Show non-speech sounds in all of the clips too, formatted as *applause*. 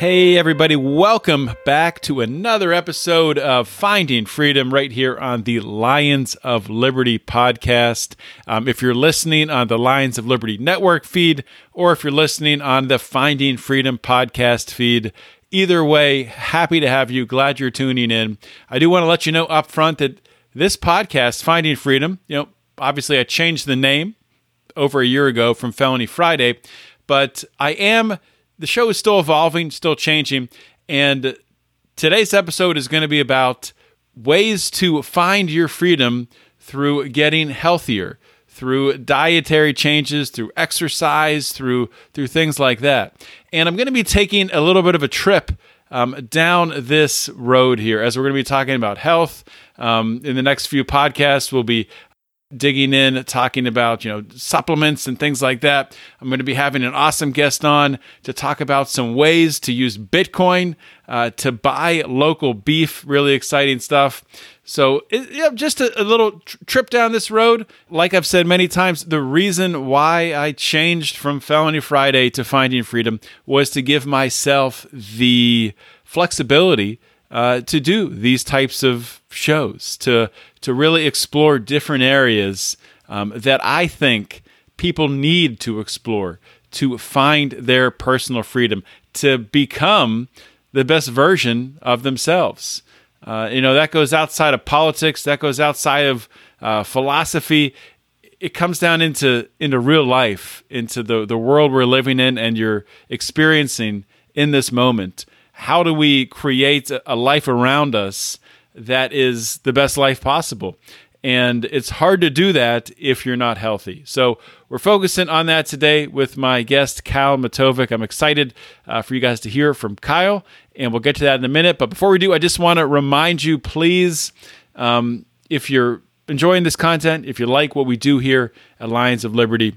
Hey, everybody, welcome back to another episode of Finding Freedom right here on the Lions of Liberty podcast. Um, if you're listening on the Lions of Liberty network feed, or if you're listening on the Finding Freedom podcast feed, either way, happy to have you. Glad you're tuning in. I do want to let you know up front that this podcast, Finding Freedom, you know, obviously I changed the name over a year ago from Felony Friday, but I am the show is still evolving, still changing, and today's episode is going to be about ways to find your freedom through getting healthier, through dietary changes, through exercise, through through things like that. And I'm going to be taking a little bit of a trip um, down this road here as we're going to be talking about health. Um, in the next few podcasts, we'll be digging in, talking about you know supplements and things like that. I'm going to be having an awesome guest on to talk about some ways to use Bitcoin uh, to buy local beef. Really exciting stuff. So, it, just a, a little tr- trip down this road. Like I've said many times, the reason why I changed from Felony Friday to Finding Freedom was to give myself the flexibility uh, to do these types of shows, to to really explore different areas um, that I think people need to explore to find their personal freedom, to become the best version of themselves. Uh, you know that goes outside of politics, that goes outside of uh, philosophy. It comes down into into real life, into the the world we're living in, and you're experiencing in this moment how do we create a life around us that is the best life possible? And it's hard to do that if you're not healthy. So we're focusing on that today with my guest, Kyle Matovcik. I'm excited uh, for you guys to hear from Kyle, and we'll get to that in a minute. But before we do, I just want to remind you please, um, if you're enjoying this content, if you like what we do here at Lions of Liberty,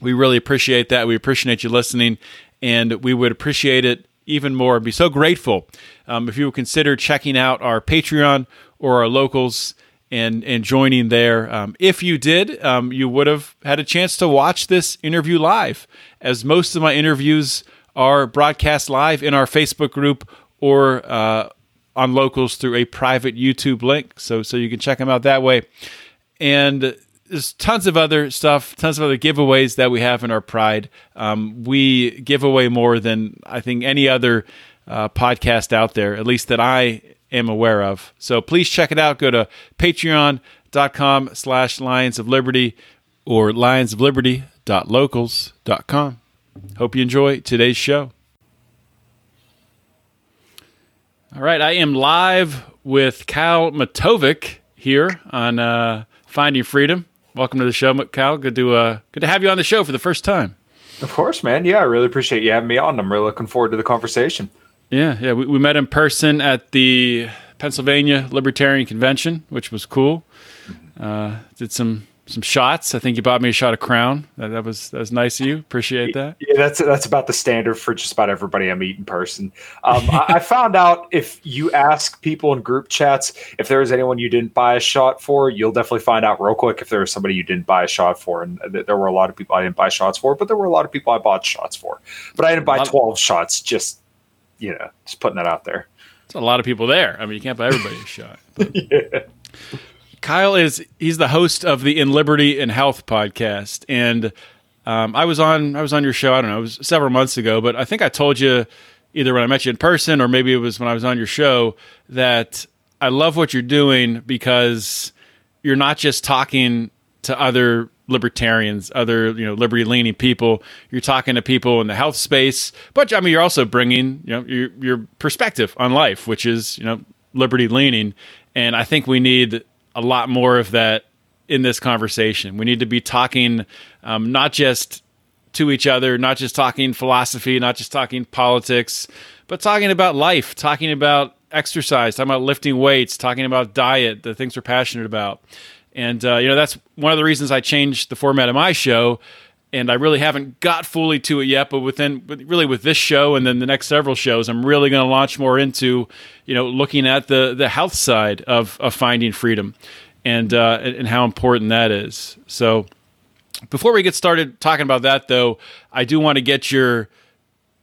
we really appreciate that. We appreciate you listening, and we would appreciate it even more and be so grateful um, if you would consider checking out our Patreon or our locals and and joining there. Um, if you did, um, you would have had a chance to watch this interview live, as most of my interviews are broadcast live in our Facebook group or uh, on locals through a private YouTube link. So so you can check them out that way. And there's tons of other stuff, tons of other giveaways that we have in our Pride. Um, we give away more than I think any other uh, podcast out there, at least that I am aware of. So please check it out. Go to patreon.com slash Lions of Liberty or lionsofliberty.locals.com. Hope you enjoy today's show. All right, I am live with Kyle Matovcik here on uh, Finding Freedom. Welcome to the show, Cal. Good to uh, good to have you on the show for the first time. Of course, man. Yeah, I really appreciate you having me on. I'm really looking forward to the conversation. Yeah, yeah. We, we met in person at the Pennsylvania Libertarian Convention, which was cool. Uh, did some some shots. I think you bought me a shot of Crown. That, that, was that was nice of you. Appreciate that. Yeah, that's that's about the standard for just about everybody I meet in person. Um, I, I, found out if you ask people in group chats if there was anyone you didn't buy a shot for, you'll definitely find out real quick if there was somebody you didn't buy a shot for. And th- there were a lot of people I didn't buy shots for, but there were a lot of people I bought shots for. But I didn't buy twelve of- shots. Just you know, just putting that out there. There's a lot of people there. I mean, you can't buy everybody a *laughs* shot. yeah. Kyle is he's the host of the In Liberty and Health podcast, and Um, I was on I was on your show. I don't know, it was several months ago, but I think I told you either when I met you in person or maybe it was when I was on your show that I love what you're doing because you're not just talking to other libertarians, other you know liberty leaning people. You're talking to people in the health space, but I mean you're also bringing you know your your perspective on life, which is you know liberty leaning, and I think we need a lot more of that in this conversation. We need to be talking um, not just to each other, not just talking philosophy, not just talking politics, but talking about life, talking about exercise, talking about lifting weights, talking about diet, the things we're passionate about. And uh, you know that's one of the reasons I changed the format of my show. And I really haven't got fully to it yet, but within really with this show and then the next several shows, I'm really going to launch more into, you know, looking at the the health side of of finding freedom, and uh, and how important that is. So, before we get started talking about that, though, I do want to get your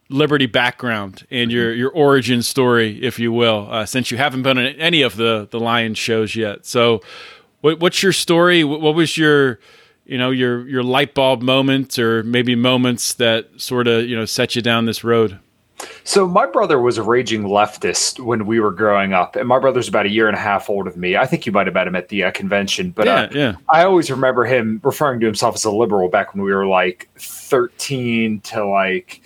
Liberty background and your your origin story, if you will, uh, since you haven't been on any of the the Lion shows yet. So, what, what's your story? What, what, was your you know your your light bulb moment, or maybe moments that sort of you know set you down this road? So my brother was a raging leftist when we were growing up, and my brother's about a year and a half older than me. I think you might have met him at the uh, convention, but yeah, uh, yeah. I always remember him referring to himself as a liberal back when we were like thirteen to like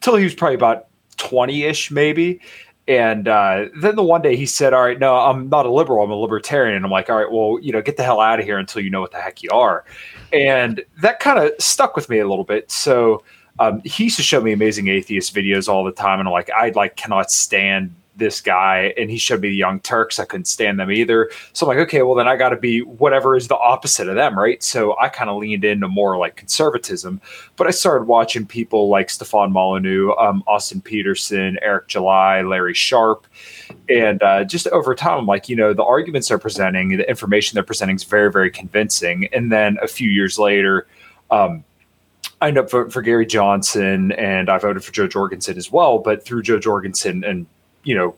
till he was probably about twenty ish, maybe. And uh, then the one day he said, "All right, no, I'm not a liberal. I'm a libertarian." And I'm like, "All right, well, you know, get the hell out of here until you know what the heck you are." And that kind of stuck with me a little bit. So um, he used to show me amazing atheist videos all the time, and I'm like, I like cannot stand this guy and he showed me the young turks. I couldn't stand them either. So i'm like okay well then i got to be whatever is the opposite of them right? So i kind of leaned into more like conservatism but i started watching people like stefan molyneux um, austin petersen eric july larry sharpe. And uh, just over time i'm like you know the arguments they're presenting the information they're presenting is very very convincing. And then a few years later um, I ended up voting for Gary Johnson and I voted for Jo Jorgensen as well. But through Jo Jorgensen and you know,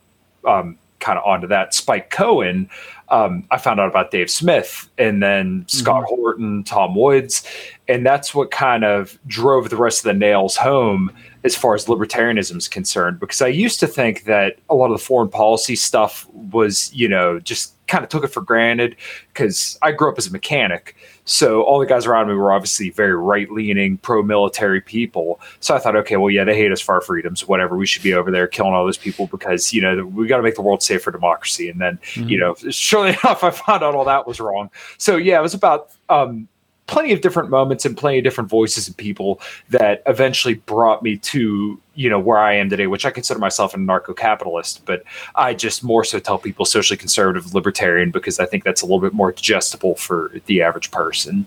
um, kind of onto that, Spike Cohen, um, I found out about Dave Smith and then Scott mm-hmm. Horton, Tom Woods. And that's what kind of drove the rest of the nails home as far as libertarianism is concerned. Because I used to think that a lot of the foreign policy stuff was, you know, just kind of took it for granted because I grew up as a mechanic. So all the guys around me were obviously very right leaning, pro military people. So I thought, okay, well, yeah, they hate us for our freedoms, whatever. We should be over there killing all those people because, you know, we got to make the world safe for democracy. And then, mm-hmm. you know, *laughs* surely enough, I found out all that was wrong. So yeah, it was about, um, plenty of different moments and plenty of different voices and people that eventually brought me to you know where I am today, which I consider myself anarcho-capitalist, but I just more so tell people socially conservative, libertarian because I think that's a little bit more digestible for the average person.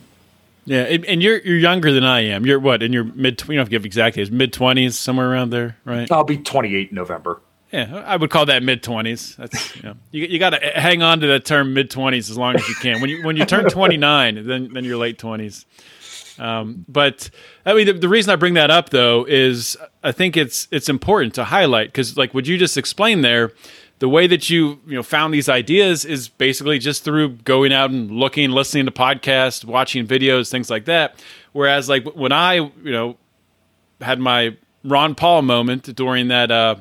Yeah, and you're you're younger than I am. You're what in your mid? You don't have to give exact age. Mid twenties, somewhere around there, right? I'll be 28 in November. Yeah, I would call that mid twenties. That's you, know, you, you got to hang on to that term mid twenties as long as you can. When you when you turn *laughs* twenty nine, then then you're late twenties. Um, but I mean, the, the, reason I bring that up though is I think it's it's important to highlight because, like, would you just explain there? The way that you you know found these ideas is basically just through going out and looking, listening to podcasts, watching videos, things like that. Whereas, like when I you know had my Ron Paul moment during that. Uh,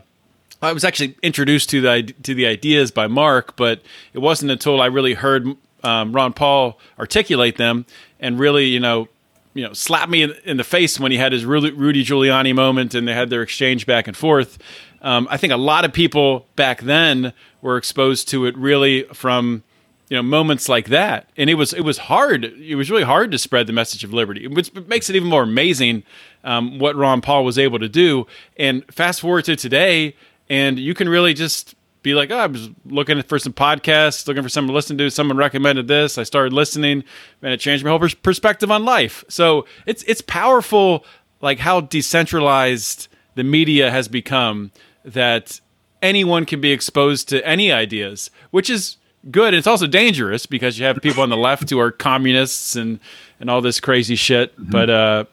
I was actually introduced to the to the ideas by Mark, but it wasn't until I really heard um, Ron Paul articulate them and really, you know, you know, slap me in, in, the face when he had his Rudy Giuliani moment and they had their exchange back and forth. Um, I think a lot of people back then were exposed to it really from you know moments like that, and it was it was hard. It was really hard to spread the message of liberty, which makes it even more amazing um, what Ron Paul was able to do. And fast forward to today, and you can really just be like, oh, I was looking for some podcasts, looking for someone to listen to. Someone recommended this. I started listening, and it changed my whole perspective on life. So it's it's powerful, like how decentralized the media has become. That anyone can be exposed to any ideas, which is good. It's also dangerous because you have people on the left who are communists and and all this crazy shit. Mm-hmm. But uh,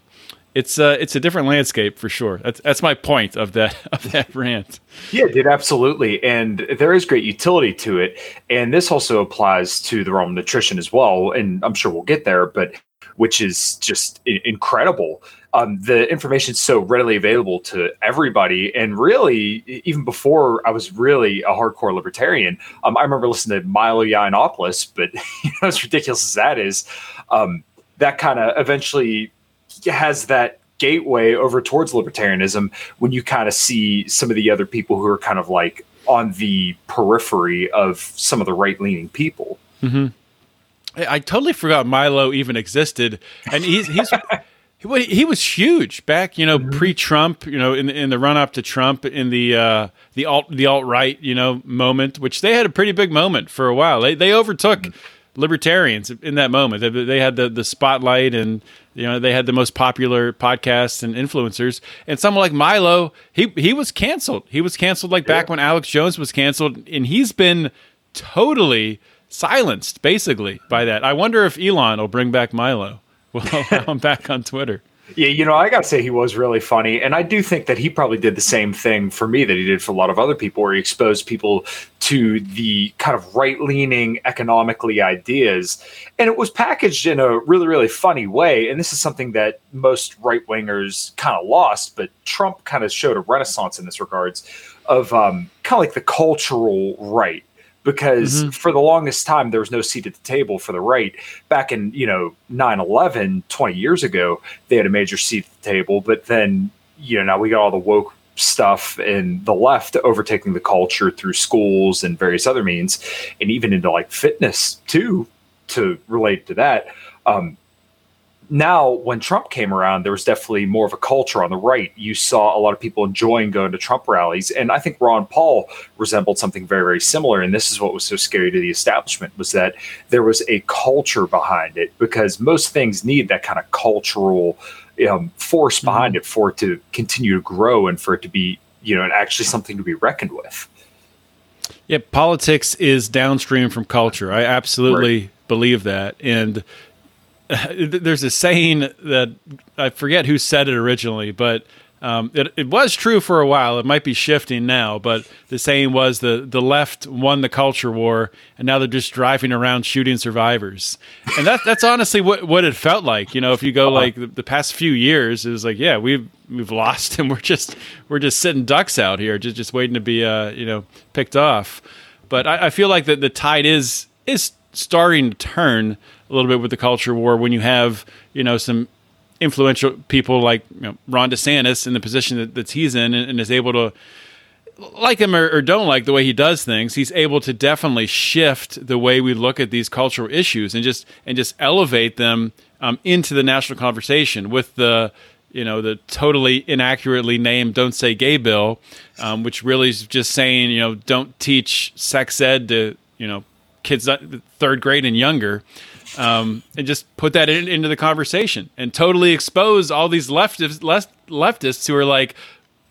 it's a uh, it's a different landscape for sure. That's that's my point of that *laughs* of that rant. Yeah, dude, absolutely, and there is great utility to it, and this also applies to the realm of nutrition as well. And I'm sure we'll get there, but which is just incredible. um, the information is so readily available to everybody. And really, even before I was really a hardcore libertarian, um, I remember listening to Milo Yiannopoulos, but *laughs* you know, as ridiculous as that is, um, that kind of eventually has that gateway over towards libertarianism when you kind of see some of the other people who are kind of like on the periphery of some of the right leaning people. Mm-hmm. I totally forgot Milo even existed, and he's he's *laughs* he, he was huge back, you know, mm-hmm. pre-Trump, you know, in in the run up to Trump, in the uh, the alt the alt right, you know, moment, which they had a pretty big moment for a while. They they overtook. Mm-hmm libertarians in that moment. They, they had the the spotlight, and you know they had the most popular podcasts and influencers. And someone like Milo, he he was canceled. He was canceled like yeah. back when Alex Jones was canceled, and he's been totally silenced basically by that. I wonder if Elon will bring back Milo. *laughs* Well, I'm back on Twitter. Yeah, you know, I got to say he was really funny. And I do think that he probably did the same thing for me that he did for a lot of other people, where he exposed people to the kind of right leaning economically ideas. And it was packaged in a really, really funny way. And this is something that most right wingers kind of lost, but Trump kind of showed a renaissance in this regards of um, kind of like the cultural right because mm-hmm. for the longest time there was no seat at the table for the right back in you know 9-11 20 years ago they had a major seat at the table but then you know now we got all the woke stuff and the left overtaking the culture through schools and various other means and even into like fitness too to relate to that um, now when Trump came around, there was definitely more of a culture on the right. You saw a lot of people enjoying going to Trump rallies, and I think Ron Paul resembled something very, very similar. And this is what was so scary to the establishment was that there was a culture behind it because most things need that kind of cultural um, force behind mm-hmm. it for it to continue to grow and for it to be, you know, actually something to be reckoned with. Yeah, politics is downstream from culture. I absolutely right. believe that, and *laughs* there's a saying that I forget who said it originally, but um, it, it was true for a while. It might be shifting now, but the saying was the, the left won the culture war, and now they're just driving around shooting survivors. And that that's honestly what, what it felt like. You know, if you go like the, the past few years, it was like, yeah, we've we've lost, *laughs* and we're just we're just sitting ducks out here, just just waiting to be uh, you know picked off. But I, I feel like that the tide is is starting to turn a little bit with the culture war when you have you know some influential people like you know, Ron DeSantis in the position that, that he's in and, and, is able to like him or, or, don't like the way he does things he's able to definitely shift the way we look at these cultural issues and just and just elevate them um, into the national conversation with the you know the totally inaccurately named "Don't Say Gay" bill, um, which really is just saying you know don't teach sex ed to you know kids third grade and younger um, and just put that in, into the conversation and totally expose all these leftists, left, leftists who are like,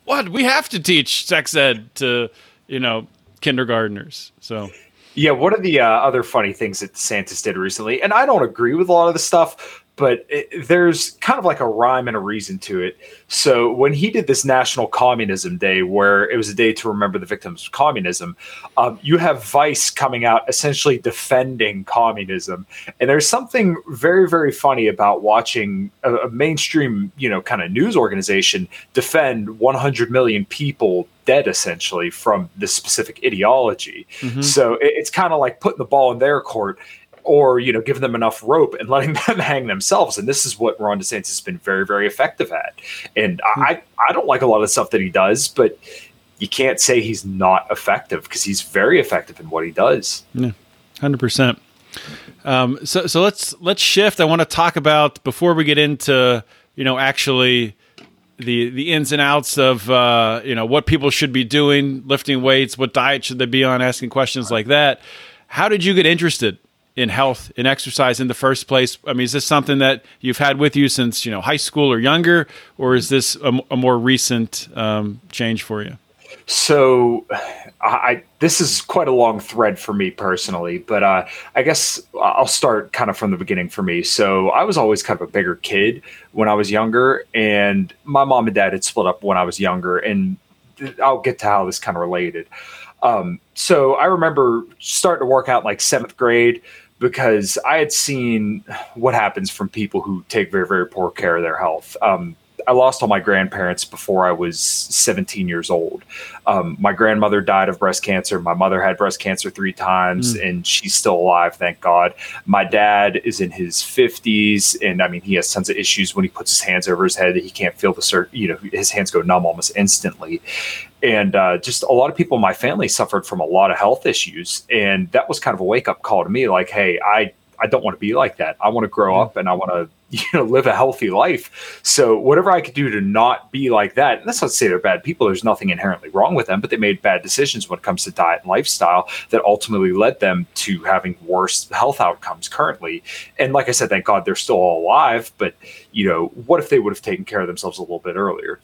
"What? We have to teach sex ed to you know kindergartners." So. Yeah, one of the uh, other funny things that DeSantis did recently, and I don't agree with a lot of the stuff, but it, there's kind of like a rhyme and a reason to it. So when he did this National Communism Day, where it was a day to remember the victims of communism, um, you have Vice coming out essentially defending communism, and there's something very very funny about watching a, a mainstream you know kind of news organization defend 100 million people dead essentially from this specific ideology. Mm-hmm. So it, it's kind of like putting the ball in their court or you know giving them enough rope and letting *laughs* them hang themselves. And this is what ron desantis has been very very effective at. And hmm. i i don't like a lot of the stuff that he does but you can't say he's not effective because he's very effective in what he does. Yeah 100% um, so so let's let's shift. I want to talk about before we get into you know actually the the ins and outs of uh, you know what people should be doing lifting weights what diet should they be on asking questions like that. How did you get interested in health in exercise in the first place? I mean, is this something that you've had with you since you know high school or younger, or is this a, a more recent um, change for you? So, I this is quite a long thread for me personally, but uh, I guess I'll start kind of from the beginning for me. So, I was always kind of a bigger kid when I was younger, and my mom and dad had split up when I was younger, and I'll get to how this kind of related. Um, so I remember starting to work out like seventh grade because I had seen what happens from people who take very, very poor care of their health. Um, I lost all my grandparents before I was 17 years old. Um, my grandmother died of breast cancer. My mother had breast cancer three times, mm. and she's still alive, thank God. My dad is in his 50s, and I mean, he has tons of issues when he puts his hands over his head. He can't feel the cert, you know, his hands go numb almost instantly. And uh, just a lot of people in my family suffered from a lot of health issues, and that was kind of a wake up call to me. Like, hey, I I don't want to be like that. I want to grow up and I want to *laughs* you know live a healthy life. So whatever I could do to not be like that, and that's not to say they're bad people. There's nothing inherently wrong with them, but they made bad decisions when it comes to diet and lifestyle that ultimately led them to having worse health outcomes currently. And like I said, thank God they're still all alive. But you know, what if they would have taken care of themselves a little bit earlier?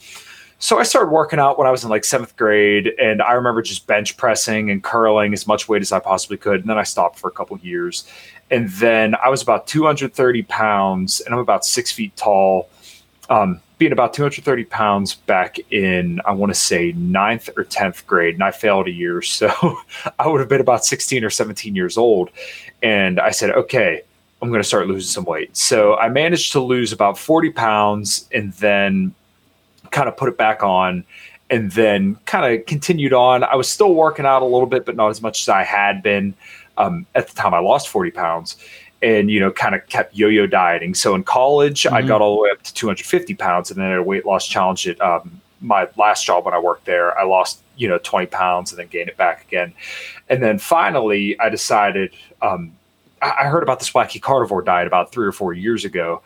So I started working out when I was in like seventh grade, and I remember just bench pressing and curling as much weight as I possibly could. And then I stopped for a couple years, and then I was about 230 pounds, and I'm about six feet tall. Um, being about 230 pounds back in, I want to say ninth or 10th grade, and I failed a year. *laughs* So I would have been about 16 or 17 years old. And I said, okay, I'm going to start losing some weight. So I managed to lose about 40 pounds and then kind of put it back on and then kind of continued on. I was still working out a little bit, but not as much as I had been um, at the time. I lost 40 pounds and, you know, kind of kept yo yo dieting. So in college, mm-hmm. I got all the way up to 250 pounds and then at a weight loss challenge at um, my last job when I worked there, I lost, you know, 20 pounds and then gained it back again. And then finally, I decided, um, I heard about this wacky carnivore diet about three or four years ago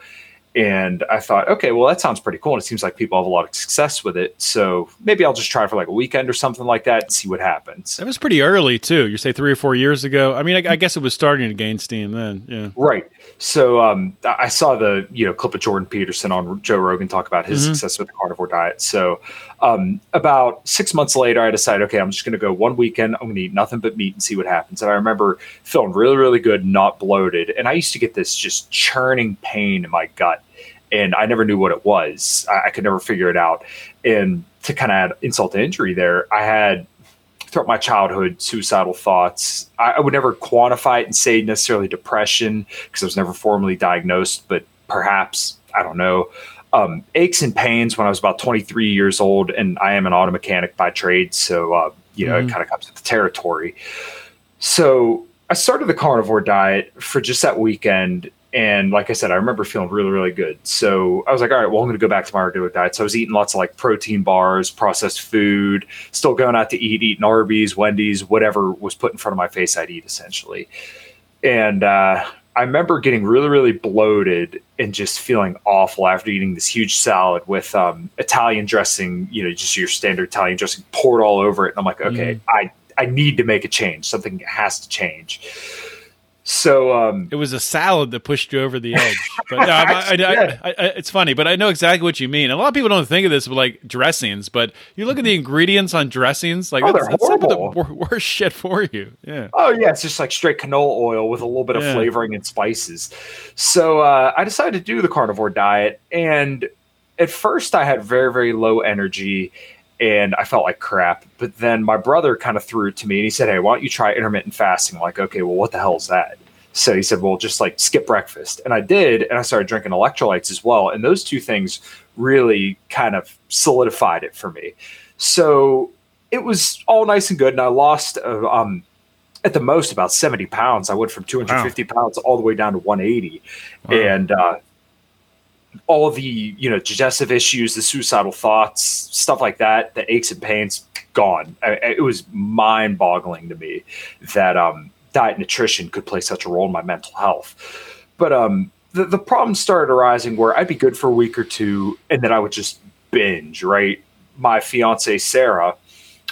and I thought, okay, well, that sounds pretty cool. And it seems like people have a lot of success with it. So maybe I'll just try for like a weekend or something like that and see what happens. That was pretty early, too. You say three or four years ago. I mean, I, I guess it was starting to gain steam then. Yeah. Right. So um, I saw the you know clip of Jordan Peterson on Joe Rogan talk about his mm-hmm. success with the carnivore diet. So um, about six months later, I decided, okay, I'm just going to go one weekend. I'm going to eat nothing but meat and see what happens. And I remember feeling really, really good, not bloated. And I used to get this just churning pain in my gut and I never knew what it was. I, I could never figure it out. And to kind of add insult to injury, there, I had throughout my childhood suicidal thoughts. I, I would never quantify it and say necessarily depression because I was never formally diagnosed, but perhaps I don't know. Um, aches and pains when I was about 23 years old, and I am an auto mechanic by trade, so uh, you know mm-hmm. it kind of comes with the territory. So I started the carnivore diet for just that weekend, and like I said, I remember feeling really, really good. So I was like, all right, well, I'm going to go back to my regular diet. So I was eating lots of like protein bars, processed food, still going out to eat, eating Arby's, Wendy's, whatever was put in front of my face, I'd eat essentially. And uh, I remember getting really, really bloated and just feeling awful after eating this huge salad with um, Italian dressing, you know, just your standard Italian dressing poured all over it. And I'm like, okay, mm. I, I need to make a change. Something has to change. So um, it was a salad that pushed you over the *laughs* edge. But no, I, I, I, it's funny, but I know exactly what you mean. A lot of people don't think of this with like dressings, but you look at the ingredients on dressings, like oh, that's, that's some of the worst shit for you. Yeah. Oh yeah, it's just like straight canola oil with a little bit of yeah. flavoring and spices. So uh, I decided to do the carnivore diet, and at first I had very very low energy and I felt like crap. But then my brother kind of threw it to me and he said, Hey, why don't you try intermittent fasting? I'm like, okay, well, what the hell is that? So he said, Well, just like skip breakfast. And I did. And I started drinking electrolytes as well. And those two things really kind of solidified it for me. So it was all nice and good. And I lost, uh, um, at the most about 70 pounds. I went from 250 wow. pounds all the way down to 180. Wow. And, uh, all the you know digestive issues, the suicidal thoughts, stuff like that, the aches and pains, gone. I, it was mind boggling to me that um, diet nutrition could play such a role in my mental health. But um, the the problem started arising where I'd be good for a week or two, and then I would just binge. Right, my fiance Sarah,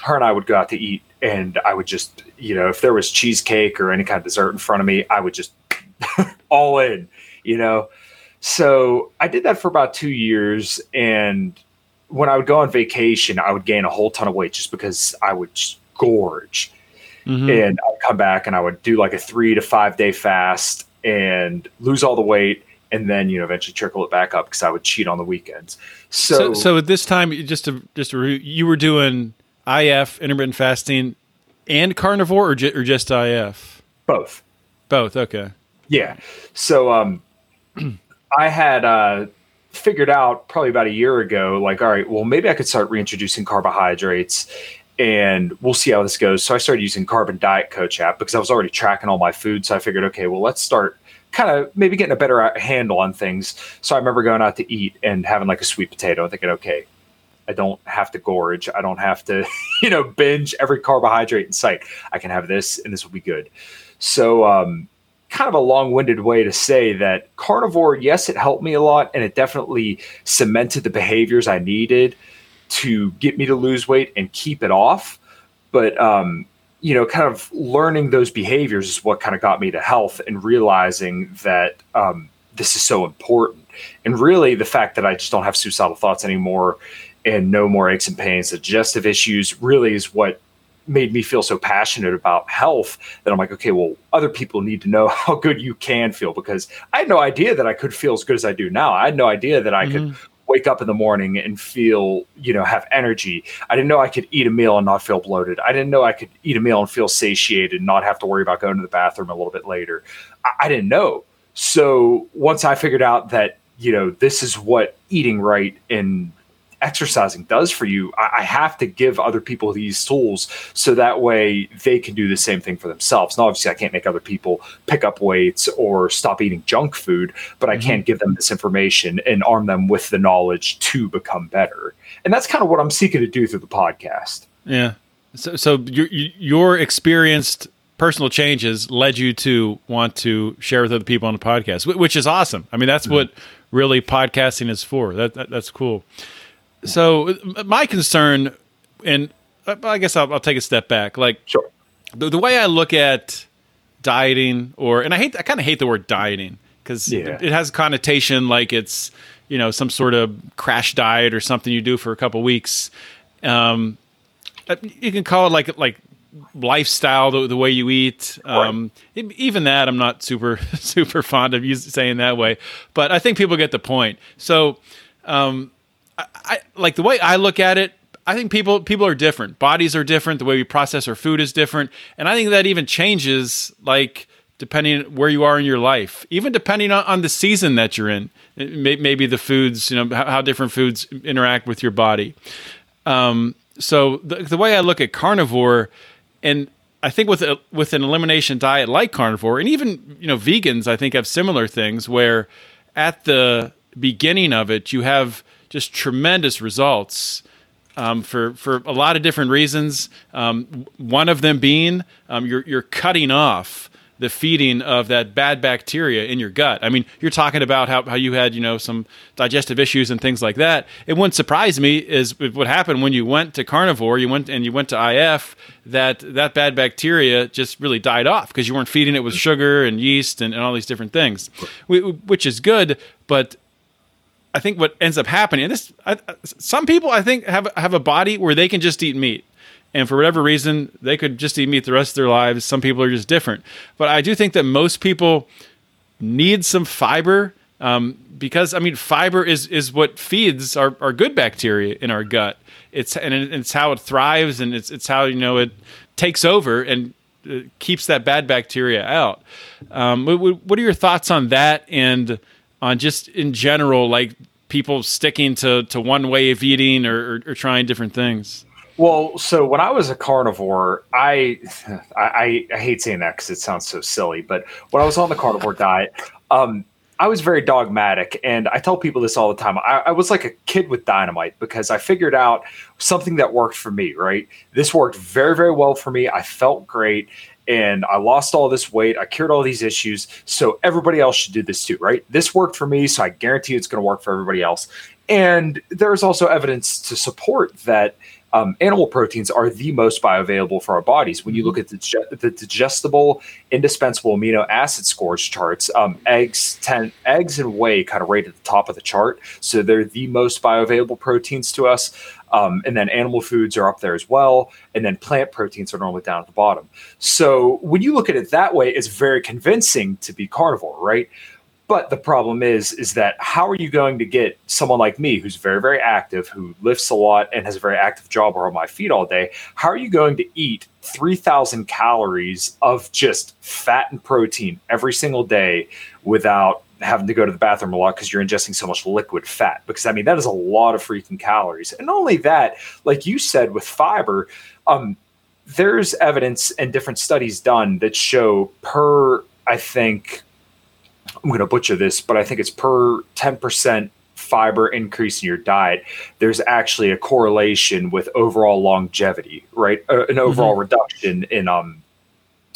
her and I would go out to eat, and I would just you know if there was cheesecake or any kind of dessert in front of me, I would just *laughs* all in. You know so I did that for about two years. And when I would go on vacation, I would gain a whole ton of weight just because I would gorge. Mm-hmm. And I'd come back and I would do like a three to five day fast and lose all the weight and then you know eventually trickle it back up because I would cheat on the weekends. So, so, so at this time, just to just to re- you were doing IF intermittent fasting and carnivore, or, ju- or just IF? Both. Both. Okay. Yeah. So um, *clears throat* I had uh, figured out probably about a year ago, like, all right, well, maybe I could start reintroducing carbohydrates and we'll see how this goes. So I started using Carbon Diet Coach app because I was already tracking all my food. So I figured, okay, well, let's start kind of maybe getting a better handle on things. So I remember going out to eat and having like a sweet potato and thinking, okay, I don't have to gorge. I don't have to, *laughs* you know, binge every carbohydrate in sight. I can have this and this will be good. So, um, kind of a long-winded way to say that carnivore yes it helped me a lot and it definitely cemented the behaviors i needed to get me to lose weight and keep it off. But um, you know kind of learning those behaviors is what kind of got me to health and realizing that um, this is so important. And really the fact that i just don't have suicidal thoughts anymore and no more aches and pains digestive issues really is what made me feel so passionate about health that I'm like, okay, well, other people need to know *laughs* how good you can feel because I had no idea that I could feel as good as I do now. I had no idea that I mm-hmm. could wake up in the morning and feel, you know, have energy. I didn't know I could eat a meal and not feel bloated. I didn't know I could eat a meal and feel satiated and not have to worry about going to the bathroom a little bit later. I, I didn't know. So once I figured out that, you know, this is what eating right and exercising does for you, I, I, have to give other people these tools so that way they can do the same thing for themselves. Now, obviously, I can't make other people pick up weights or stop eating junk food, but I mm-hmm. can give them this information and arm them with the knowledge to become better. And that's kind of what I'm seeking to do through the podcast. Yeah. So, so your your experienced personal changes led you to want to share with other people on the podcast, which is awesome. I mean, that's mm-hmm. what really podcasting is for. That, that that's cool. So my concern, and I guess I'll, I'll take a step back. Like, sure. the, the way I look at dieting, or and I hate, I kind of hate the word dieting because yeah. it, it, has a connotation like it's you know some sort of crash diet or something you do for a couple weeks. Um, uh, you can call it like like lifestyle, the, the way you eat. Um, right. even that, I'm not super *laughs* super fond of using, saying that way, but I think people get the point. So. Um, I, I like the way I look at it. I think people people are different. Bodies are different. The way we process our food is different, and I think that even changes like depending where you are in your life, even depending on, on the season that you're in. May, maybe the foods, you know, how, how, different foods interact with your body. Um, so the, the way I look at carnivore, and I think with a, with an elimination diet like carnivore, and even you know vegans, I think have similar things where at the beginning of it you have just tremendous results um, for for a lot of different reasons. Um, one of them being um, you're you're cutting off the feeding of that bad bacteria in your gut. I mean, you're talking about how, how you had, you know, some digestive issues and things like that. It wouldn't surprise me is what happened when you went to carnivore, you went and you went to IF, that that bad bacteria just really died off because you weren't feeding it with sugar and yeast and, and all these different things, which is good. But I think what ends up happening, this, I, some people I think have have a body where they can just eat meat, and for whatever reason they could just eat meat the rest of their lives. Some people are just different, but I do think that most people need some fiber um, because I mean fiber is is what feeds our, our good bacteria in our gut. It's and it's how it thrives, and it's it's how you know it takes over and uh, keeps that bad bacteria out. Um, what are your thoughts on that and? On just in general, like people sticking to, to one way of eating or, or, or trying different things? Well, so when I was a carnivore, I I, I hate saying that because it sounds so silly, but when I was on the carnivore diet, um, I was very dogmatic, and I tell people this all the time. I, I, was like a kid with dynamite because I figured out something that worked for me. Right, this worked very very well for me. I felt great, and I lost all this weight. I cured all these issues. So everybody else should do this too, right? This worked for me. So I guarantee it's going to work for everybody else. And there's also evidence to support that um, animal proteins are the most bioavailable for our bodies. When you look at the, the digestible, indispensable amino acid scores charts, um, eggs, ten, eggs and whey kind of right at the top of the chart. So they're the most bioavailable proteins to us. Um, and then animal foods are up there as well. And then plant proteins are normally down at the bottom. So when you look at it that way, it's very convincing to be carnivore, right? But the problem is, is that how are you going to get someone like me, who's very, very active, who lifts a lot and has a very active job or on my feet all day? How are you going to eat 3,000 calories of just fat and protein every single day without having to go to the bathroom a lot because you're ingesting so much liquid fat. Because I mean, that is a lot of freaking calories. And not only that, like you said with fiber, um, there's evidence and different studies done that show per, I think, I'm going to butcher this, but I think it's per 10% fiber increase in your diet, there's actually a correlation with overall longevity, right? Uh, an overall mm-hmm. reduction in um,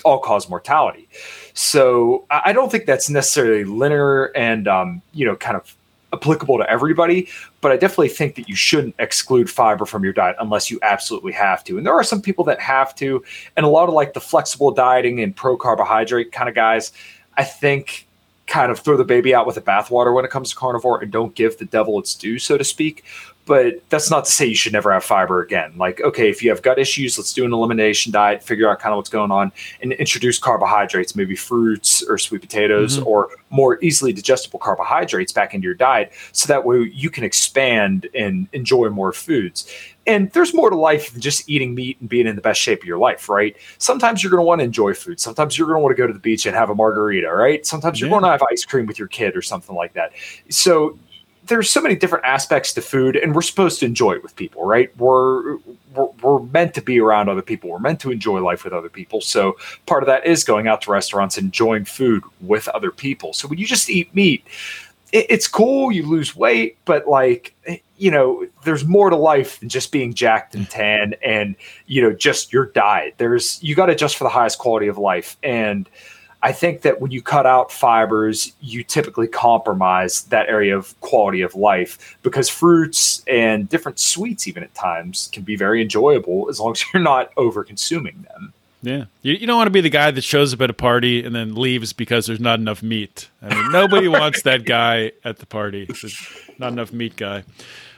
all cause mortality. So I don't think that's necessarily linear and um, you know kind of applicable to everybody, but I definitely think that you shouldn't exclude fiber from your diet unless you absolutely have to. And there are some people that have to, and a lot of like the flexible dieting and pro carbohydrate kind of guys, I think kind of throw the baby out with the bathwater when it comes to carnivore and don't give the devil its due, so to speak. But that's not to say you should never have fiber again. Like, okay, if you have gut issues, let's do an elimination diet, figure out kind of what's going on, and introduce carbohydrates, maybe fruits or sweet potatoes mm-hmm. or more easily digestible carbohydrates back into your diet. So that way you can expand and enjoy more foods. And there's more to life than just eating meat and being in the best shape of your life, right? Sometimes you're going to want to enjoy food. Sometimes you're going to want to go to the beach and have a margarita, right? Sometimes you're going to have ice cream with your kid or something like that. So there's so many different aspects to food and we're supposed to enjoy it with people right? We're, we're, we're meant to be around other people. We're meant to enjoy life with other people. So part of that is going out to restaurants enjoying food with other people. So when you just eat meat it, it's cool you lose weight but like you know there's more to life than just being jacked and tan and you know just your diet. There's you got to adjust for the highest quality of life. And I think that when you cut out fibers, you typically compromise that area of quality of life because fruits and different sweets, even at times, can be very enjoyable as long as you're not over consuming them. Yeah. You, you don't want to be the guy that shows up at a party and then leaves because there's not enough meat. I mean, nobody *laughs* wants that guy at the party. not enough meat guy.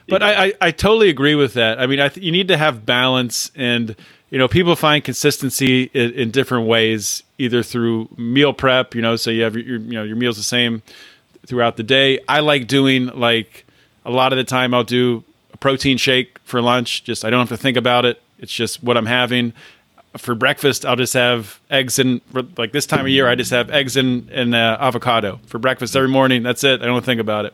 But yeah. I, I, I, totally agree with that. I mean, I th- you need to have balance and – you know, people find consistency in, in, different ways, either through meal prep, you know, so you have your, you know, your meals the same throughout the day. I like doing like a lot of the time I'll do a protein shake for lunch. Just, I don't have to think about it. It's just what I'm having. For breakfast, I'll just have eggs and like this time of year, I just have eggs and, and uh, avocado for breakfast every morning. That's it. I don't think about it.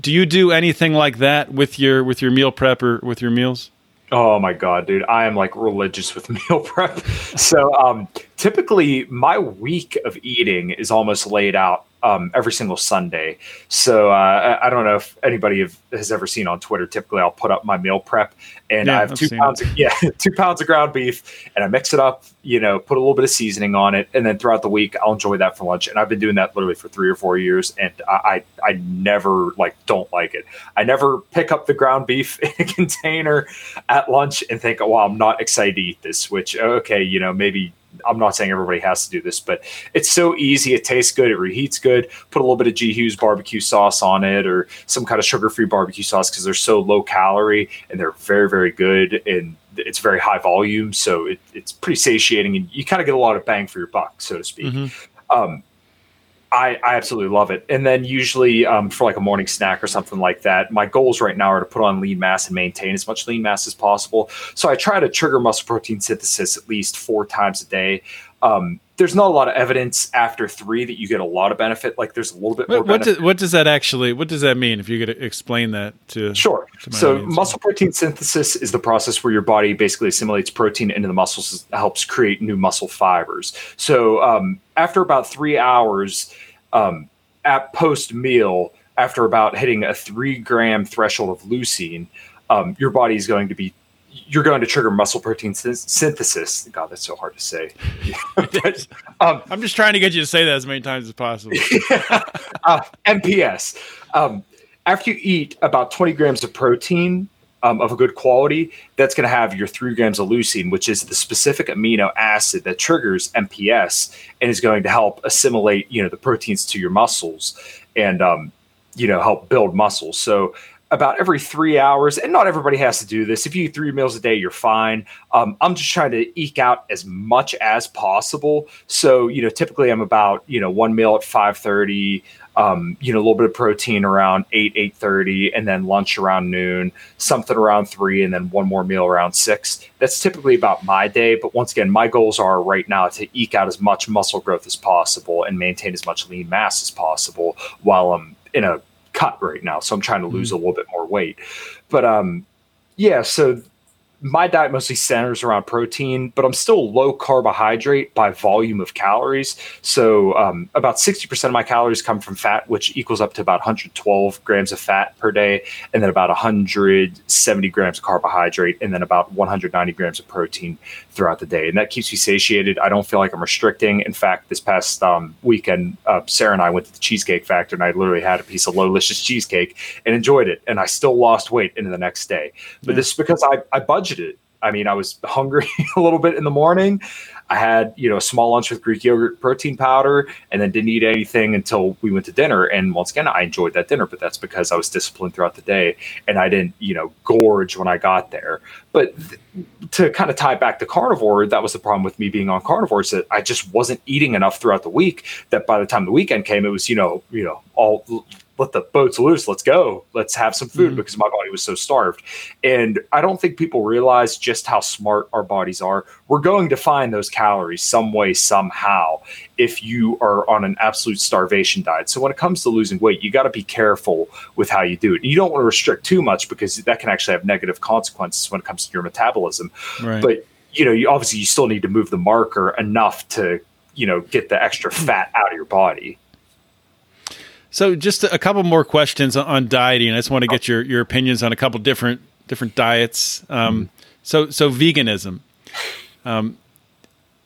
Do you do anything like that with your with your meal prep or with your meals? Oh my god, dude! I am like religious with *laughs* meal prep. So um, typically, my week of eating is almost laid out um, every single Sunday. So uh, I don't know if anybody have, has ever seen on Twitter. Typically, I'll put up my meal prep, and yeah, I have I've two pounds. Of, *laughs* yeah, two pounds of ground beef, and I mix it up. You know, put a little bit of seasoning on it, and then throughout the week, I'll enjoy that for lunch. And I've been doing that literally for three or four years, and I I, I never like don't like it. I never pick up the ground beef *laughs* in a container at lunch and think, oh, well, I'm not excited to eat this. Which okay, you know, maybe I'm not saying everybody has to do this, but it's so easy. It tastes good. It reheats good. Put a little bit of G Hughes barbecue sauce on it or some kind of sugar free barbecue sauce because they're so low calorie and they're very, very good. And it's very high volume. So it, it's pretty satiating and you kind of get a lot of bang for your buck, so to speak. Mm-hmm. Um, I, I absolutely love it. And then usually um, for like a morning snack or something like that, my goals right now are to put on lean mass and maintain as much lean mass as possible. So I try to trigger muscle protein synthesis at least four times a day. Um, there's not a lot of evidence after three that you get a lot of benefit. Like there's a little bit more. What, does, what does that actually? What does that mean? If you could explain that to sure. To so audience. muscle protein synthesis is the process where your body basically assimilates protein into the muscles, helps create new muscle fibers. So um, after about three hours, um, at post meal, after about hitting a three gram threshold of leucine, um, your body is going to be you're going to trigger muscle protein synthesis. God, that's so hard to say. but, *laughs* um, I'm just trying to get you to say that as many times as possible. *laughs* uh, MPS. Um, after you eat about 20 grams of protein um, of a good quality, that's going to have your three grams of leucine, which is the specific amino acid that triggers MPS and is going to help assimilate, you know, the proteins to your muscles and, um, you know, help build muscles. So about every three hours, and not everybody has to do this. If you eat three meals a day, you're fine. Um, I'm just trying to eke out as much as possible. So, you know, typically I'm about, you know, one meal at 530, um, you know, a little bit of protein around 8, 8.30, and then lunch around noon, something around 3, and then one more meal around 6. That's typically about my day. But once again, my goals are right now to eke out as much muscle growth as possible and maintain as much lean mass as possible while I'm in a cut right now, so I'm trying to lose mm-hmm. a little bit more weight. But um, yeah, so my diet mostly centers around protein, but I'm still low carbohydrate by volume of calories. So um, about 60% of my calories come from fat, which equals up to about 112 grams of fat per day, and then about 170 grams of carbohydrate, and then about 190 grams of protein throughout the day. And that keeps me satiated. I don't feel like I'm restricting. In fact, this past um, weekend, uh, Sarah and I went to the Cheesecake Factory, and I literally had a piece of Lowlicious cheesecake and enjoyed it. And I still lost weight into the next day. But yeah. this is because I, I budgeted budgeted. I mean, I was hungry *laughs* a little bit in the morning. I had, you know, a small lunch with Greek yogurt protein powder and then didn't eat anything until we went to dinner. And once again, I enjoyed that dinner, but that's because I was disciplined throughout the day and I didn't, you know, gorge when I got there. But th- to kind of tie back to carnivore, that was the problem with me being on carnivore is that I just wasn't eating enough throughout the week that by the time the weekend came, it was, you know, you know, all let the boats loose. Let's go. Let's have some food mm-hmm. because my body was so starved. And I don't think people realize just how smart our bodies are. We're going to find those calories some way, somehow, if you are on an absolute starvation diet. So when it comes to losing weight, you got to be careful with how you do it. You don't want to restrict too much because that can actually have negative consequences when it comes to your metabolism. Right. But you know, you obviously you still need to move the marker enough to, you know, get the extra *clears throat* fat out of your body. So, just a couple more questions on dieting. I just want to get your, your opinions on a couple different different diets. Um, mm So, so veganism. Um,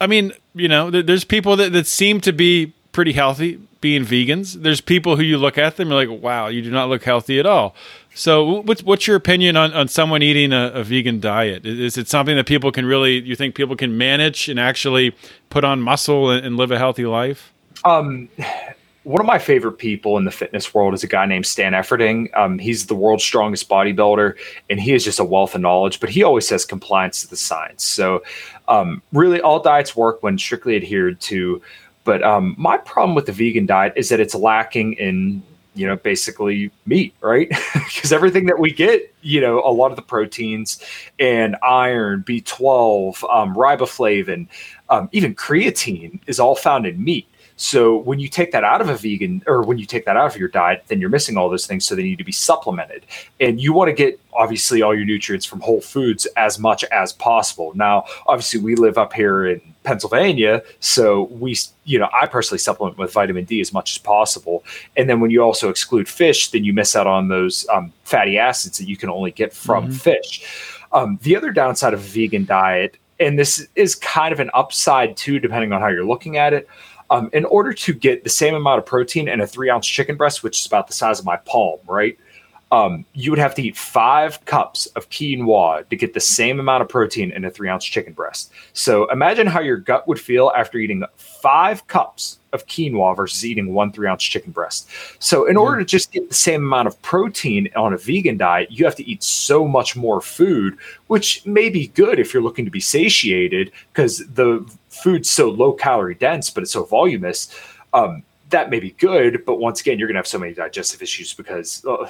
I mean, you know, there, there's people that, that seem to be pretty healthy being vegans. There's people who you look at them, you're like, wow, you do not look healthy at all. So, what's what's your opinion on, on someone eating a, a vegan diet? Is, is, it something that people can really, you think people can manage and actually put on muscle and, and live a healthy life? Um, one of my favorite people in the fitness world is a guy named Stan Efferding. Um, he's the world's strongest bodybuilder, and he is just a wealth of knowledge. But he always says compliance to the science. So, um, really, all diets work when strictly adhered to. But um, my problem with the vegan diet is that it's lacking in, you know, basically meat, right? *laughs* Because everything that we get, you know, a lot of the proteins and iron, B12, um, riboflavin, um, even creatine is all found in meat. So when you take that out of a vegan or when you take that out of your diet, then you're missing all those things. So they need to be supplemented. And you want to get obviously all your nutrients from whole foods as much as possible. Now, obviously, we live up here in Pennsylvania, so we, you know, I personally supplement with vitamin D as much as possible. And then when you also exclude fish, then you miss out on those um, fatty acids that you can only get from mm-hmm. fish. Um, the other downside of a vegan diet, and this is kind of an upside too, depending on how you're looking at it um, in order to get the same amount of protein in a three ounce chicken breast, which is about the size of my palm, right? Um, you would have to eat five cups of quinoa to get the same amount of protein in a three ounce chicken breast. So imagine how your gut would feel after eating five cups of quinoa versus eating one three ounce chicken breast. So, in order to just get the same amount of protein on a vegan diet, you have to eat so much more food, which may be good if you're looking to be satiated because the food's so low calorie dense, but it's so voluminous. Um, that may be good, but once again, you're going to have so many digestive issues because uh,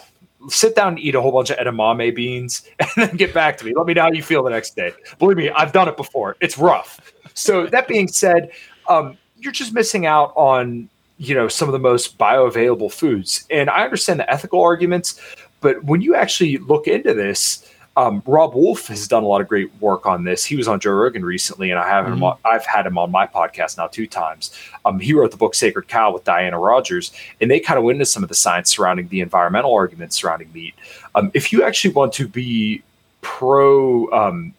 sit down and eat a whole bunch of edamame beans *laughs* and then get back to me. Let me know how you feel the next day. Believe me, I've done it before. It's rough. So that being said, um, you're just missing out on you know some of the most bioavailable foods. And I understand the ethical arguments, but when you actually look into this, um, Robb Wolf has done a lot of great work on this. He was on Joe Rogan recently, and I have mm-hmm. him. On, I've had him on my podcast now two times. Um, he wrote the book Sacred Cow with Diana Rogers, and they kind of went into some of the science surrounding the environmental arguments surrounding meat. Um, if you actually want to be pro, um,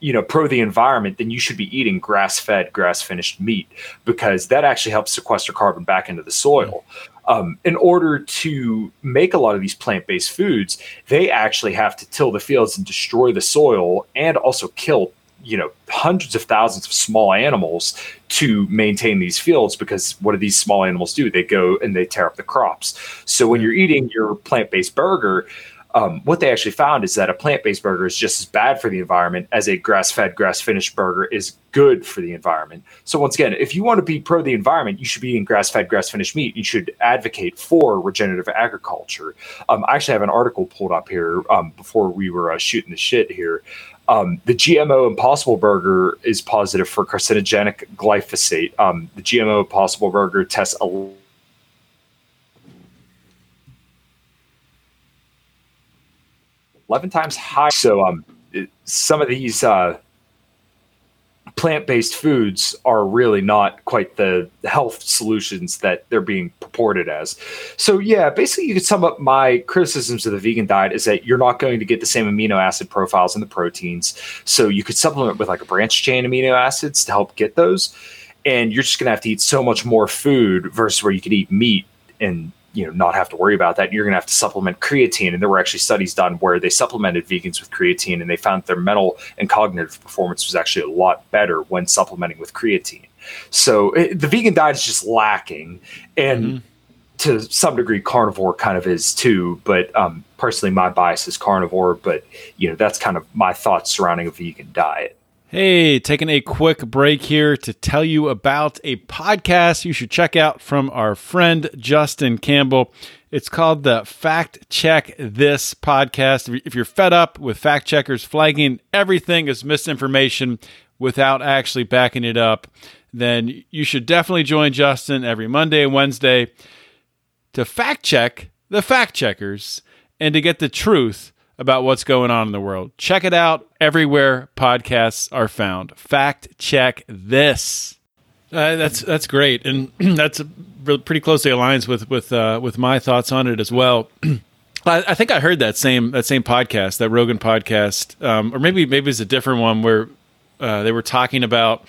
you know, pro the environment, then you should be eating grass-fed, grass-finished meat because that actually helps sequester carbon back into the soil. Mm-hmm um, in order to make a lot of these plant based foods, they actually have to till the fields and destroy the soil and also kill you know hundreds of thousands of small animals to maintain these fields because what do these small animals do? They go and they tear up the crops. So when you're eating your plant-based burger um, what they actually found is that a plant-based burger is just as bad for the environment as a grass-fed, grass-finished burger is good for the environment. So once again, if you want to be pro the environment, you should be eating grass-fed, grass-finished meat. You should advocate for regenerative agriculture. Um, I actually have an article pulled up here um, before we were uh, shooting the shit here. Um, the GMO Impossible Burger is positive for carcinogenic glyphosate. Um, the GMO Impossible Burger tests 11 times higher. So um, it, some of these uh, plant-based foods are really not quite the health solutions that they're being purported as. So yeah, basically you could sum up my criticisms of the vegan diet is that you're not going to get the same amino acid profiles in the proteins. So you could supplement with like a branch chain amino acids to help get those. And you're just going to have to eat so much more food versus where you could eat meat and you know not have to worry about that. You're going to have to supplement creatine, and there were actually studies done where they supplemented vegans with creatine, and they found their mental and cognitive performance was actually a lot better when supplementing with creatine. So it, the vegan diet is just lacking, and mm-hmm. to some degree, carnivore kind of is too. But um, personally, my bias is carnivore. But you know that's kind of my thoughts surrounding a vegan diet. Hey, taking a quick break here to tell you about a podcast you should check out from our friend Justin Campbell. It's called the Fact Check This podcast. If you're fed up with fact checkers flagging everything as misinformation without actually backing it up, then you should definitely join Justin every Monday and Wednesday to fact check the fact checkers and to get the truth about what's going on in the world. Check it out everywhere podcasts are found. Fact check this. Uh, that's that's great, and *clears throat* that's pretty closely aligns with with uh, with my thoughts on it as well. *clears throat* I, I, think I heard that same that same podcast, that Rogan podcast, um, or maybe maybe it's a different one where uh, they were talking about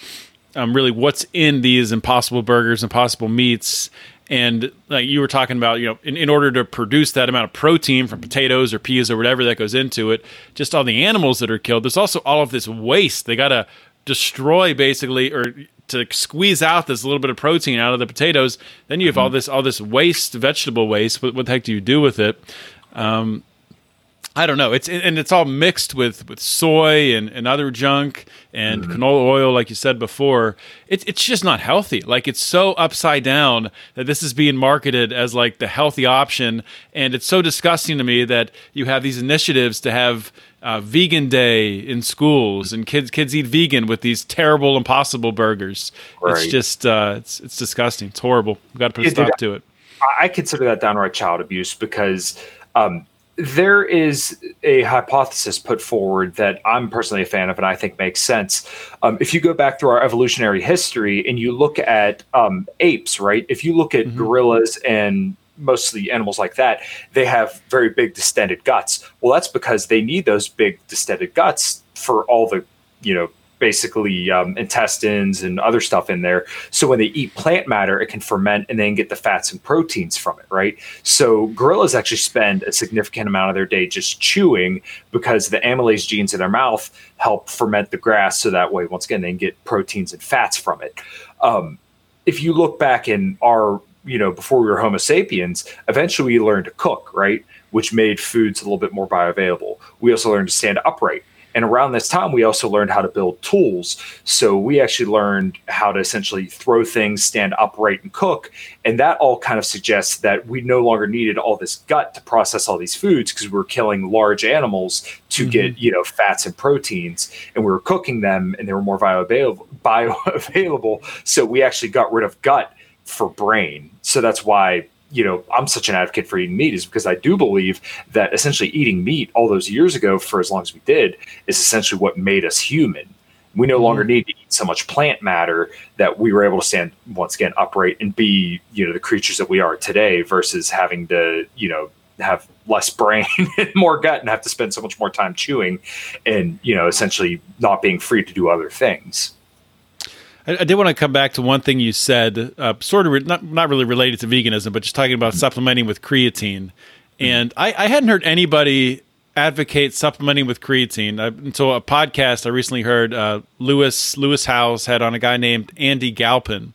um, really what's in these impossible burgers, impossible meats, and like you were talking about, you know, in, in order to produce that amount of protein from potatoes or peas or whatever that goes into it, just all the animals that are killed, there's also all of this waste. They got to destroy basically or to squeeze out this little bit of protein out of the potatoes. Then you have all mm-hmm. this all this waste, vegetable waste. What, what the heck do you do with it? Um, I don't know. It's and it's all mixed with with soy and, and other junk and mm-hmm. canola oil, like you said before. It's it's just not healthy. Like it's so upside down that this is being marketed as like the healthy option, and it's so disgusting to me that you have these initiatives to have uh, vegan day in schools and kids kids eat vegan with these terrible impossible burgers. Right. It's just uh, it's it's disgusting. It's horrible. We've got to put a stop to it. I consider that downright child abuse because. Um, there is a hypothesis put forward that I'm personally a fan of and I think makes sense. Um, if you go back through our evolutionary history and you look at um, apes, right? If you look at mm-hmm. gorillas and mostly animals like that, they have very big distended guts. Well, that's because they need those big distended guts for all the, you know, basically um, intestines and other stuff in there. So when they eat plant matter, it can ferment and then get the fats and proteins from it, right? So gorillas actually spend a significant amount of their day just chewing because the amylase genes in their mouth help ferment the grass. So that way, once again, they can get proteins and fats from it. Um, if you look back in our, you know, before we were Homo sapiens, eventually we learned to cook, right? Which made foods a little bit more bioavailable. We also learned to stand upright and around this time, we also learned how to build tools. So we actually learned how to essentially throw things, stand upright, and cook. And that all kind of suggests that we no longer needed all this gut to process all these foods because we were killing large animals to mm-hmm. get, you know, fats and proteins. And we were cooking them and they were more bioavailable. bioavailable. So we actually got rid of gut for brain. So that's why you know, I'm such an advocate for eating meat is because I do believe that essentially eating meat all those years ago, for as long as we did, is essentially what made us human. We no mm-hmm. longer need to eat so much plant matter that we were able to stand once again upright and be, you know, the creatures that we are today versus having to, you know, have less brain *laughs* and more gut and have to spend so much more time chewing and, you know, essentially not being free to do other things. I, I, did want to come back to one thing you said, uh, sort of re- not not really related to veganism, but just talking about supplementing with creatine. And I, I hadn't heard anybody advocate supplementing with creatine I, until a podcast I recently heard. Uh, Lewis Lewis Howes had on a guy named Andy Galpin,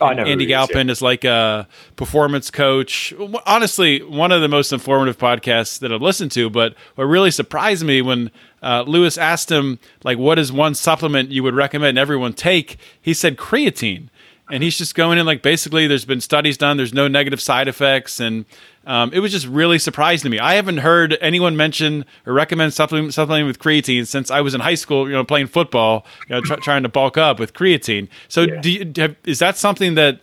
Oh, I know Andy he is, Galpin is like a performance coach. Honestly, one of the most informative podcasts that I've listened to. But what really surprised me when uh, Lewis asked him, like, what is one supplement you would recommend everyone take? He said creatine. And he's just going in like basically there's been studies done, there's no negative side effects. And um, it was just really surprising to me. I haven't heard anyone mention or recommend supplement, supplementing with creatine since I was in high school, you know, playing football, you know, try, trying to bulk up with creatine. So Yeah. do you, have, is that something that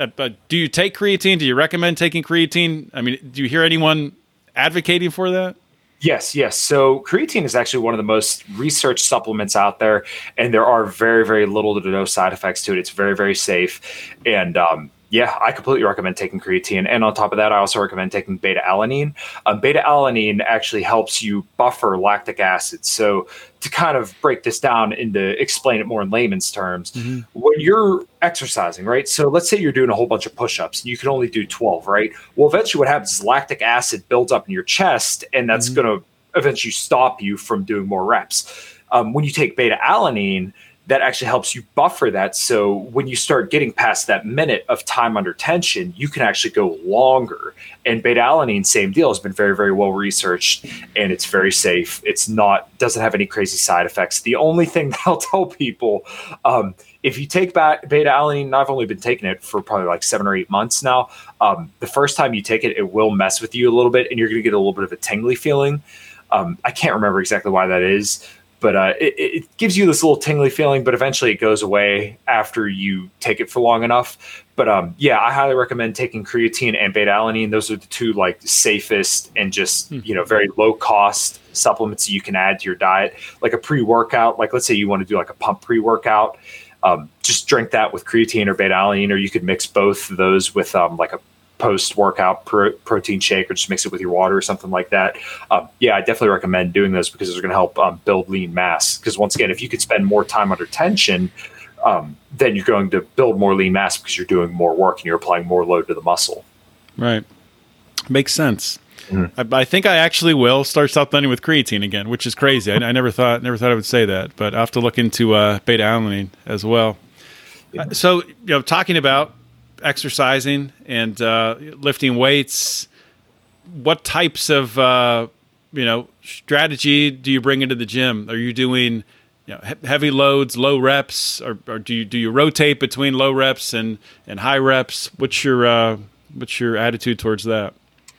uh, uh, do you take creatine? Do you recommend taking creatine? I mean, do you hear anyone advocating for that? Yes, yes. So creatine is actually one of the most researched supplements out there, and there are very, very little to no side effects to it. It's very, very safe, and um, yeah, I completely recommend taking creatine. And on top of that, I also recommend taking beta alanine. Um, beta alanine actually helps you buffer lactic acid. So to kind of break this down and to explain it more in layman's terms, when you're exercising, right? So let's say you're doing a whole bunch of push-ups and you can only do 12, right? Well, eventually what happens is lactic acid builds up in your chest and that's going to eventually stop you from doing more reps. Um, when you take beta alanine, that actually helps you buffer that. So when you start getting past that minute of time under tension, you can actually go longer. And beta alanine, same deal, has been very, very well researched and it's very safe. It's not, doesn't have any crazy side effects. The only thing *laughs* that I'll tell people, um, if you take beta alanine, and I've only been taking it for probably like seven or eight months now. Um, the first time you take it, it will mess with you a little bit and you're going to get a little bit of a tingly feeling. Um, I can't remember exactly why that is, but uh, it, it gives you this little tingly feeling. But eventually, it goes away after you take it for long enough. But um, yeah, I highly recommend taking creatine and beta alanine. Those are the two like safest and just you know very low cost supplements that you can add to your diet. Like a pre workout, like let's say you want to do like a pump pre workout. Um, just drink that with creatine or beta alanine, or you could mix both of those with um, like a post workout pro- protein shake or just mix it with your water or something like that. Um, yeah, I definitely recommend doing those because it's going to help um, build lean mass. Because once again, if you could spend more time under tension, um, then you're going to build more lean mass because you're doing more work and you're applying more load to the muscle. Right. Makes sense. I, I think I actually will start supplementing with creatine again, which is crazy. I, I never thought never thought I would say that, but I have to look into uh, beta alanine as well. Uh, so, you know, talking about exercising and uh, lifting weights, what types of uh, you know strategy do you bring into the gym? Are you doing you know, he- heavy loads, low reps, or, or do you do you rotate between low reps and, and high reps? What's your uh, what's your attitude towards that?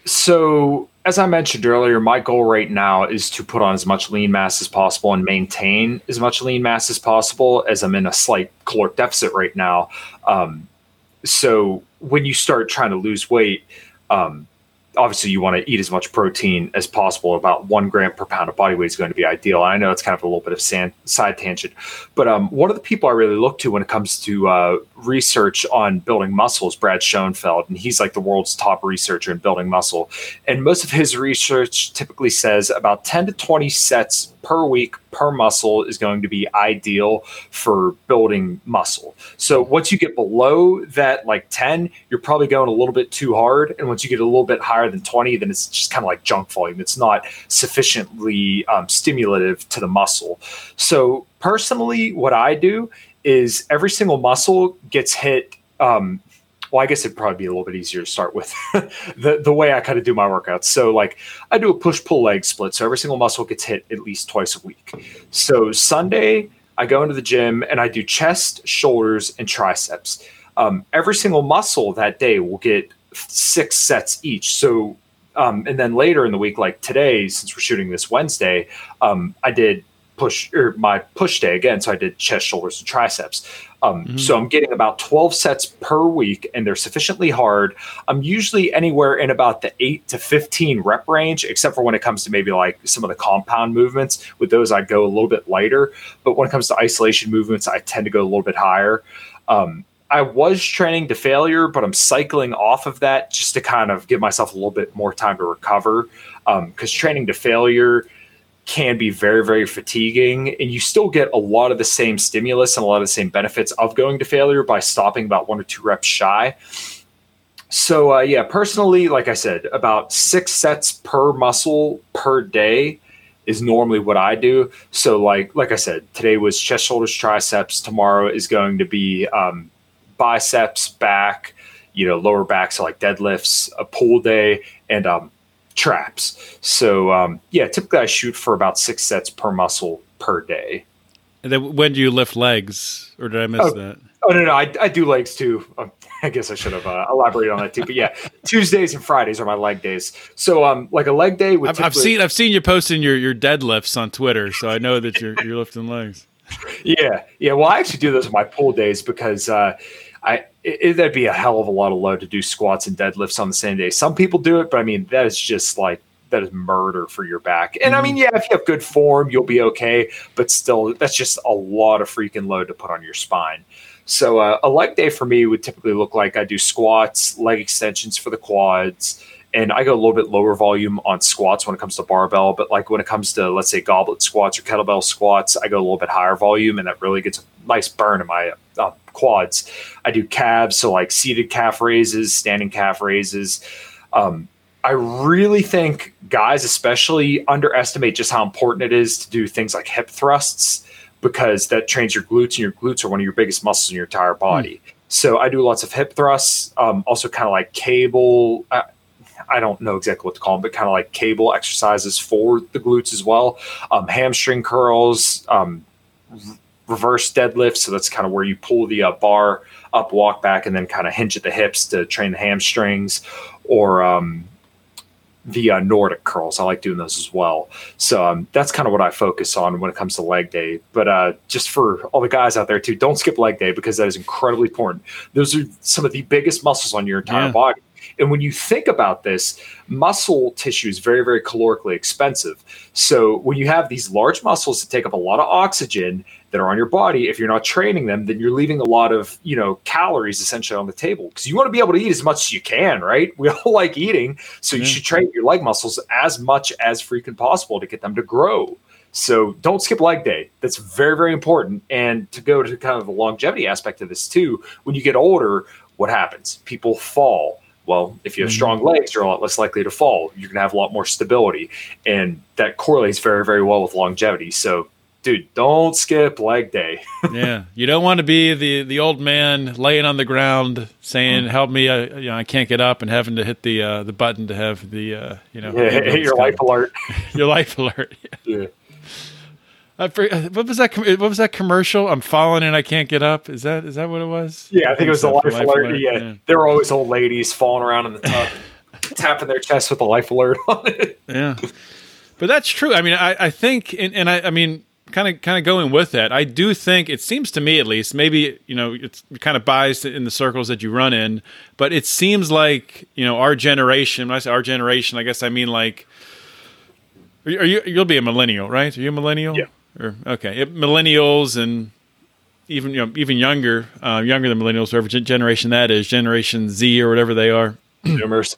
So, as I mentioned earlier, my goal right now is to put on as much lean mass as possible and maintain as much lean mass as possible, as I'm in a slight caloric deficit right now. Um, so, when you start trying to lose weight, um, obviously you want to eat as much protein as possible. About one gram per pound of body weight is going to be ideal. I know it's kind of a little bit of sand, side tangent, but um, one of the people I really look to when it comes to uh, research on building muscle is Brad Schoenfeld, and he's like the world's top researcher in building muscle. And most of his research typically says about 10 to 20 sets per week per muscle is going to be ideal for building muscle. So once you get below that like 10, you're probably going a little bit too hard. And once you get a little bit higher than 20, then it's just kind of like junk volume. It's not sufficiently um, stimulative to the muscle. So personally, what I do is every single muscle gets hit. Um, well, I guess it'd probably be a little bit easier to start with *laughs* the the way I kind of do my workouts. So, like, I do a push pull leg split. So every single muscle gets hit at least twice a week. So Sunday, I go into the gym and I do chest, shoulders, and triceps. Um, every single muscle that day will get six sets each. So, um, and then later in the week, like today, since we're shooting this Wednesday, um, I did push or my push day again. So I did chest, shoulders, and triceps. Um, So I'm getting about 12 sets per week, and they're sufficiently hard. I'm usually anywhere in about the eight to 15 rep range, except for when it comes to maybe like some of the compound movements. With those, I go a little bit lighter. But when it comes to isolation movements, I tend to go a little bit higher. Um, I was training to failure, but I'm cycling off of that just to kind of give myself a little bit more time to recover. Because training to failure can be very, very fatiguing, and you still get a lot of the same stimulus and a lot of the same benefits of going to failure by stopping about one or two reps shy. So, uh, yeah, personally, like I said, about six sets per muscle per day is normally what I do. So, like, like I said, today was chest, shoulders, triceps. Tomorrow is going to be um, biceps, back, you know, lower back, so like deadlifts, a pull day, and um, traps. So um, yeah, typically I shoot for about six sets per muscle per day. And then when do you lift legs, or did I miss Oh. that? Oh no, no, I, I do legs too. Um, *laughs* I guess I should have uh, elaborated on that too. But yeah, *laughs* Tuesdays and Fridays are my leg days. So um, like a leg day would I've, I've seen I've seen you posting your, your deadlifts on Twitter, so I know that you're you're lifting legs. *laughs* Yeah, yeah. Well, I actually do those on my pull days because uh, I it, that'd be a hell of a lot of load to do squats and deadlifts on the same day. Some people do it, but I mean that is just like that is murder for your back. And I mean, yeah, if you have good form, you'll be okay. But still, that's just a lot of freaking load to put on your spine. So uh, a leg day for me would typically look like I do squats, leg extensions for the quads, and I go a little bit lower volume on squats when it comes to barbell. But like when it comes to let's say goblet squats or kettlebell squats, I go a little bit higher volume, and that really gets a nice burn in my uh, quads. I do calves, so like seated calf raises, standing calf raises. Um, I really think guys, especially, underestimate just how important it is to do things like hip thrusts because that trains your glutes, and your glutes are one of your biggest muscles in your entire body. So I do lots of hip thrusts, um, also kind of like cable. Uh, I don't know exactly what to call them, but kind of like cable exercises for the glutes as well. Um, hamstring curls, um, reverse deadlift. So that's kind of where you pull the uh, bar up, walk back, and then kind of hinge at the hips to train the hamstrings. Or um, the uh, Nordic curls. I like doing those as well. So um, that's kind of what I focus on when it comes to leg day. But uh, just for all the guys out there too, don't skip leg day because that is incredibly important. Those are some of the biggest muscles on your entire Yeah. body. And when you think about this, muscle tissue is very, very calorically expensive. So when you have these large muscles that take up a lot of oxygen that are on your body, if you're not training them, then you're leaving a lot of, you know, calories essentially on the table because you want to be able to eat as much as you can, right? *laughs* We all like eating. So you should train your leg muscles as much as freaking possible to get them to grow. So don't skip leg day. That's very, very important. And to go to kind of the longevity aspect of this too, when you get older, what happens? People fall. Well, if you have Mhm. strong legs, you're a lot less likely to fall. You're going to have a lot more stability. And that correlates very, very well with longevity. So, dude, don't skip leg day. *laughs* yeah, you don't want to be the the old man laying on the ground saying, "Help me! I, you know, I can't get up," and having to hit the uh, the button to have the uh, you know Yeah, hit *laughs* your life alert. *laughs* your life alert. Yeah. I for, what was that? com- What was that commercial? I'm falling and I can't get up. Is that is that what it was? Yeah, I think it was the so, life, for alert. Yeah. there were always old ladies falling around in the tub, tapping their chest with the life alert on it. yeah. But that's true. I mean, I, I think, and, and I, I mean, kind of, kind of going with that, I do think it seems to me, at least, maybe you know, it's kind of biased in the circles that you run in, but it seems like you know, our generation. When I say our generation, I guess I mean like, are you, you'll be a millennial, right? Are you a millennial? Yeah. Or okay, It- millennials and even you know even younger, uh, younger than millennials, whatever generation that is, Generation Z or whatever they are Zoomers.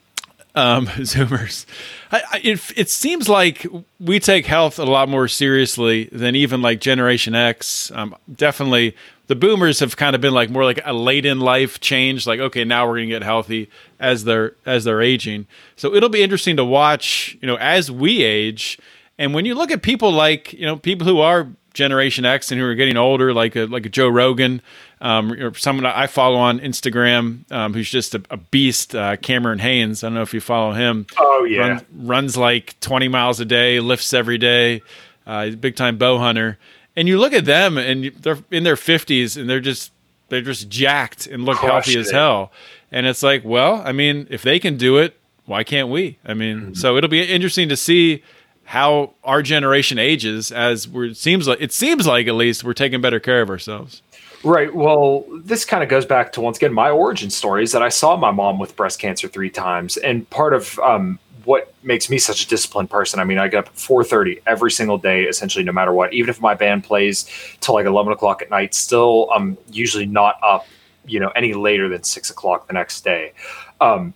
Um, *laughs* Zoomers. I, I, it, it seems like we take health a lot more seriously than even like Generation X. Um, definitely, the Boomers have kind of been like more like a late in life change. Like, okay, now we're gonna get healthy as they're as they're aging. So it'll be interesting to watch. You know, as we age, and when you look at people like you know people who are Generation X and who are getting older, like a like a Joe Rogan, um, or someone I follow on Instagram, um, who's just a, a beast, uh, Cameron Hanes. I don't know if you follow him. Oh, yeah. Run- runs like twenty miles a day, lifts every day. Uh, he's a big time bow hunter. And you look at them, and they're in their fifties, and they're just they're just jacked and look healthy Crushed as it. hell. And it's like, well, I mean, if they can do it, why can't we? I mean, Mm-hmm. so it'll be interesting to see how our generation ages as we're it seems like it seems like at least we're taking better care of ourselves. Right. Well, this kind of goes back to once again my origin story is that I saw my mom with breast cancer three times, and part of um, what makes me such a disciplined person. I mean, I get up at four thirty every single day, essentially, no matter what. Even if my band plays till like eleven o'clock at night, still I'm usually not up, you know, any later than six o'clock the next day. Um,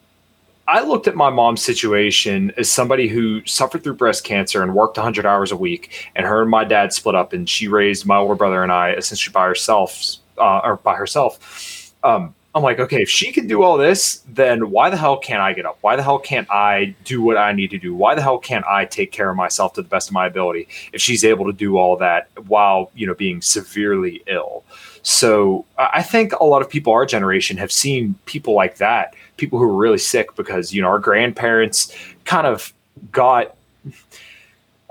I looked at my mom's situation as somebody who suffered through breast cancer and worked 100 hours a week, and her and my dad split up, and she raised my older brother and I essentially by herself, uh, or by herself. Um, I'm like, okay, if she can do all this, then why the hell can't I get up? Why the hell can't I do what I need to do? Why the hell can't I take care of myself to the best of my ability if she's able to do all that while you know being severely ill? So I think a lot of people our generation have seen people like that, people who were really sick because you know our grandparents kind of got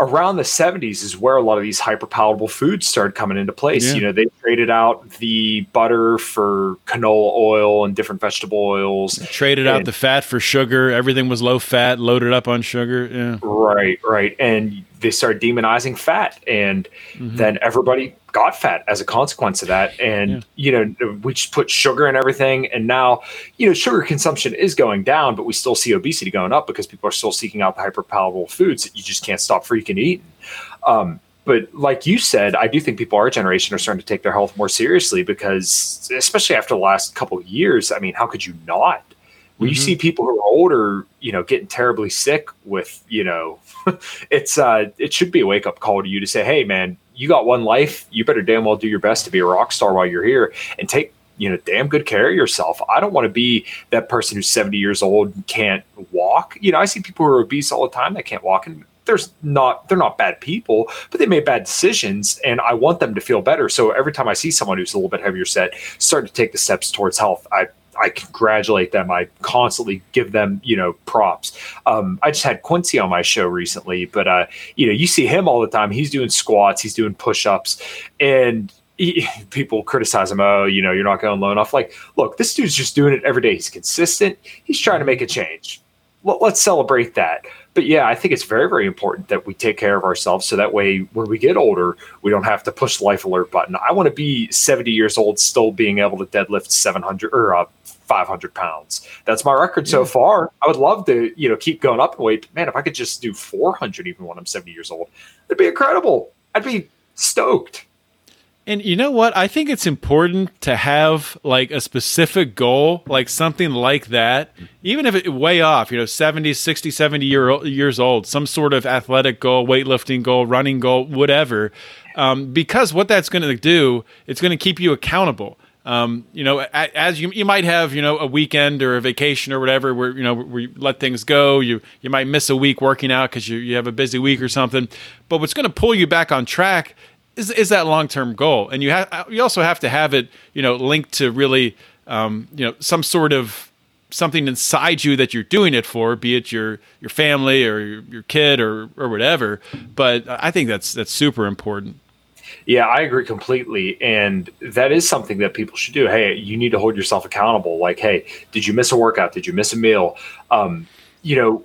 around the 70s is where a lot of these hyper palatable foods started coming into place. Yeah. You know, they traded out the butter for canola oil and different vegetable oils. They traded and, out the fat for sugar. Everything was low fat, loaded up on sugar. Yeah. Right, right. And they started demonizing fat and mm-hmm. then everybody got fat as a consequence of that and yeah. you know we just put sugar in everything and now you know sugar consumption is going down but we still see obesity going up because people are still seeking out the hyperpalatable foods that you just can't stop freaking eating um, but like you said i do think people our generation are starting to take their health more seriously because especially after the last couple of years i mean how could you not when mm-hmm. you see people who are older, you know, getting terribly sick with, you know, *laughs* it's uh it should be a wake up call to you to say, hey man, you got one life, you better damn well do your best to be a rock star while you're here and take you know damn good care of yourself. I don't want to be that person who's 70 years old and can't walk. You know i see people who are obese all the time that can't walk and there's not they're not bad people but they made bad decisions and i want them to feel better. So every time i see someone who's a little bit heavier set start to take the steps towards health i I congratulate them. I constantly give them, you know, props. Um, I just had Quincy on my show recently, but uh, you know, you see him all the time. He's doing squats, he's doing push-ups, and *laughs* people criticize him. Oh, you know, you're not going low enough. Like, look, this dude's just doing it every day. He's consistent. He's trying to make a change. Let, let's celebrate that but yeah, I think it's very, very important that we take care of ourselves so that way when we get older, we don't have to push the life alert button. I want to be 70 years old, still being able to deadlift 700 or uh, 500 pounds. That's my record yeah. so far. I would love to, you know, keep going up in weight. Man, if I could just do 400 even when I'm 70 years old, it'd be incredible. I'd be stoked. And you know what? I think it's important to have like a specific goal, like something like that, even if it way off, you know, 70, 60, 70 year, years old, some sort of athletic goal, weightlifting goal, running goal, whatever. Um, because what that's going to do, it's going to keep you accountable. Um, you know, as you you might have, you know, a weekend or a vacation or whatever where you know where you let things go. You you might miss a week working out because you you have a busy week or something. But what's going to pull you back on track is is that long term goal, and you have you also have to have it you know linked to really um, you know some sort of something inside you that you're doing it for, be it your your family or your, your kid or or whatever. But I think that's that's super important. Yeah, I agree completely. And that is something that people should do. Hey, you need to hold yourself accountable. Like, hey, did you miss a workout? Did you miss a meal? Um, you know,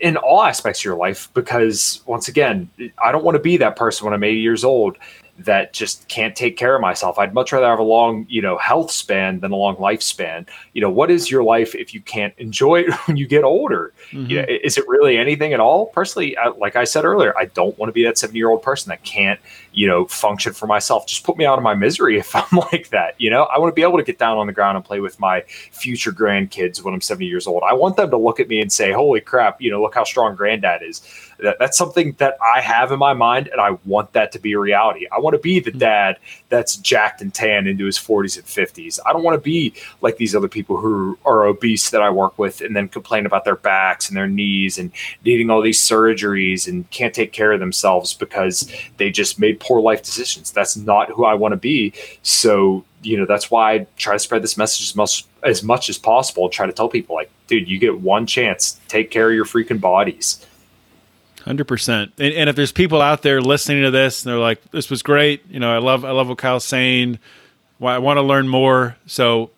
in all aspects of your life because once again i don't want to be that person when i'm 80 years old that just can't take care of myself i'd much rather have a long you know health span than a long lifespan you know what is your life if you can't enjoy it *laughs* when you get older mm-hmm. you know, is it really anything at all personally like i said earlier i don't want to be that 70 year old person that can't you know, function for myself. Just put me out of my misery *laughs* if I'm like that. You know, I want to be able to get down on the ground and play with my future grandkids when I'm 70 years old. I want them to look at me and say, "Holy crap! You know, look how strong granddad is." That, that's something that I have in my mind, and I want that to be a reality. I want to be the hmm. dad that's jacked and tan into his 40s and 50s. I don't want to be like these other people who are obese that I work with and then complain about their backs and their knees and needing all these surgeries and can't take care of themselves because they just made poor life decisions. That's not who I want to be. So, you know, that's why I try to spread this message as much as much as possible. Try to tell people like, dude, you get one chance. Take care of your freaking bodies. Hundred percent. And, if there's people out there listening to this and they're like, "This was great," you know, I love, I love what Kyle's saying. Well, I want to learn more. So,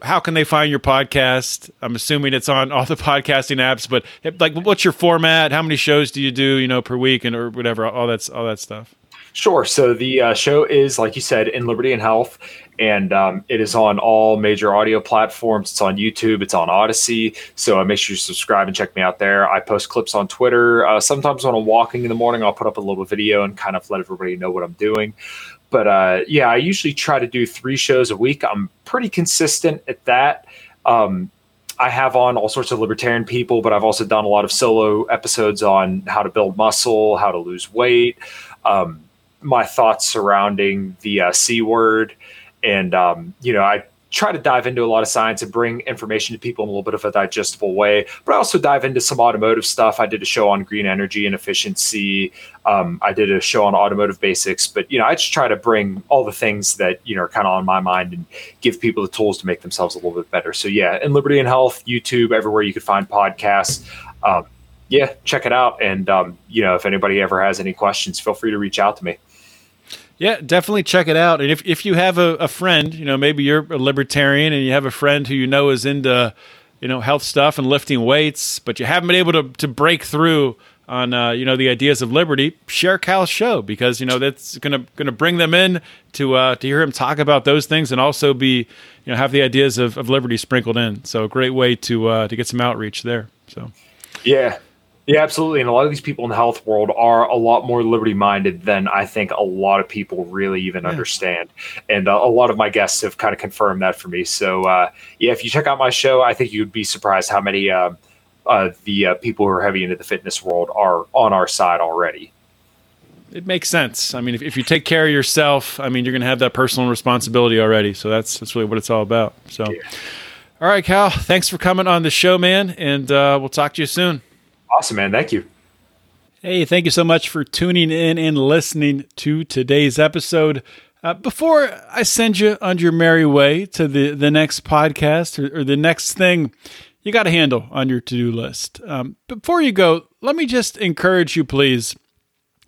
how can they find your podcast? I'm assuming it's on all the *laughs* podcasting apps, but like, what's your format? How many shows do you do, you know, per week and or whatever? All that's all that stuff. Sure. So the uh, show is, like you said, in Liberty and Health, and um, it is on all major audio platforms. It's on YouTube. It's on Odysee. So uh, make sure you subscribe and check me out there. I post clips on Twitter. Uh, sometimes when I'm walking in the morning, I'll put up a little video and kind of let everybody know what I'm doing. But uh, yeah, I usually try to do three shows a week. I'm pretty consistent at that. Um, I have on all sorts of libertarian people, but I've also done a lot of solo episodes on how to build muscle, how to lose weight. Um, my thoughts surrounding the uh, c word, and um, you know, I try to dive into a lot of science and bring information to people in a little bit of a digestible way. But I also dive into some automotive stuff. I did a show on green energy and efficiency. Um, I did a show on automotive basics. But you know, I just try to bring all the things that you know are kind of on my mind and give people the tools to make themselves a little bit better. So yeah, in Liberty and Health, YouTube, everywhere you can find podcasts. Um, yeah, check it out. And um, you know, if anybody ever has any questions, feel free to reach out to me. Yeah, definitely check it out. And if, if you have a, a friend, you know, maybe you're a libertarian and you have a friend who you know is into, you know, health stuff and lifting weights, but you haven't been able to, to break through on uh, you know the ideas of liberty, share Kyle's show because you know that's gonna gonna bring them in to uh, to hear him talk about those things and also be you know have the ideas of, of liberty sprinkled in. So a great way to uh, to get some outreach there. So yeah, yeah, absolutely. And a lot of these people in the health world are a lot more liberty minded than I think a lot of people really even yeah. understand. And uh, a lot of my guests have kind of confirmed that for me. So, uh, yeah, if you check out my show, I think you'd be surprised how many uh, uh the uh, people who are heavy into the fitness world are on our side already. It makes sense. I mean, if, if you take care of yourself, I mean, you're going to have that personal responsibility already. So that's that's really what it's all about. So, yeah. all right, Kyle, thanks for coming on the show, man, and uh, we'll talk to you soon. Awesome, man. Thank you. Hey, thank you so much for tuning in and listening to today's episode. Uh, before I send you on your merry way to the, the next podcast or, or the next thing you got to handle on your to do list, um, before you go, let me just encourage you, please.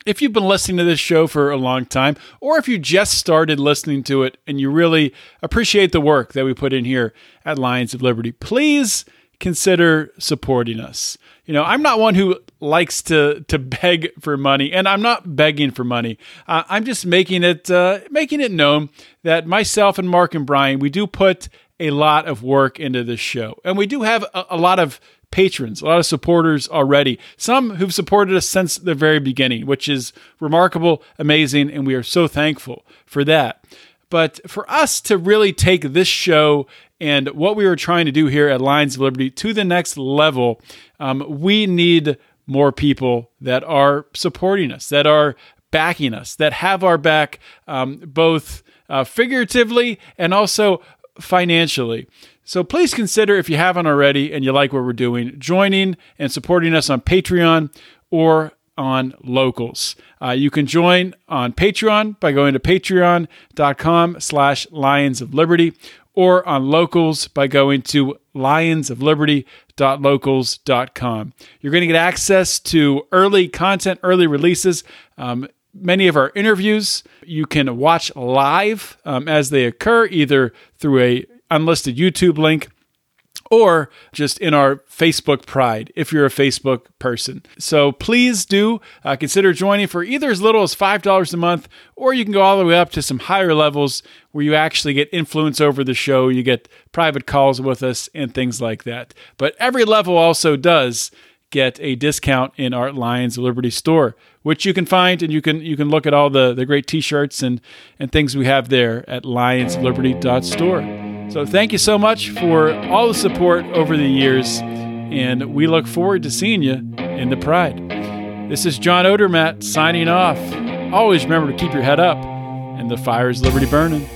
If you've been listening to this show for a long time, or if you just started listening to it and you really appreciate the work that we put in here at Lions of Liberty, please consider supporting us. You know, I'm not one who likes to to *laughs* beg for money, and I'm not begging for money. Uh, I'm just making it uh, making it known that myself and Mark and Brian, we do put a lot of work into this show, and we do have a, a lot of patrons, a lot of supporters already. Some who've supported us since the very beginning, which is remarkable, amazing, and we are so thankful for that. But for us to really take this show and what we are trying to do here at Lions of Liberty to the next level, um, we need more people that are supporting us, that are backing us, that have our back um, both uh, figuratively and also financially. So please consider, if you haven't already and you like what we're doing, joining and supporting us on Patreon or on locals. Uh, you can join on Patreon by going to patreon.com slash lions of liberty or on locals by going to lionsofliberty.locals.com. You're going to get access to early content, early releases. Um, many of our interviews you can watch live um, as they occur, either through a unlisted YouTube link or just in our Facebook Pride if you're a Facebook person. So please do uh, consider joining for either as little as $5 a month, or you can go all the way up to some higher levels where you actually get influence over the show. You get private calls with us and things like that. But every level also does get a discount in our Lions Liberty store, which you can find and you can you can look at all the, the great t-shirts and, and things we have there at lionsofliberty.store. So thank you so much for all the support over the years, and we look forward to seeing you in the Pride. This is John Odermatt signing off. Always remember to keep your head up and the fire is liberty burning.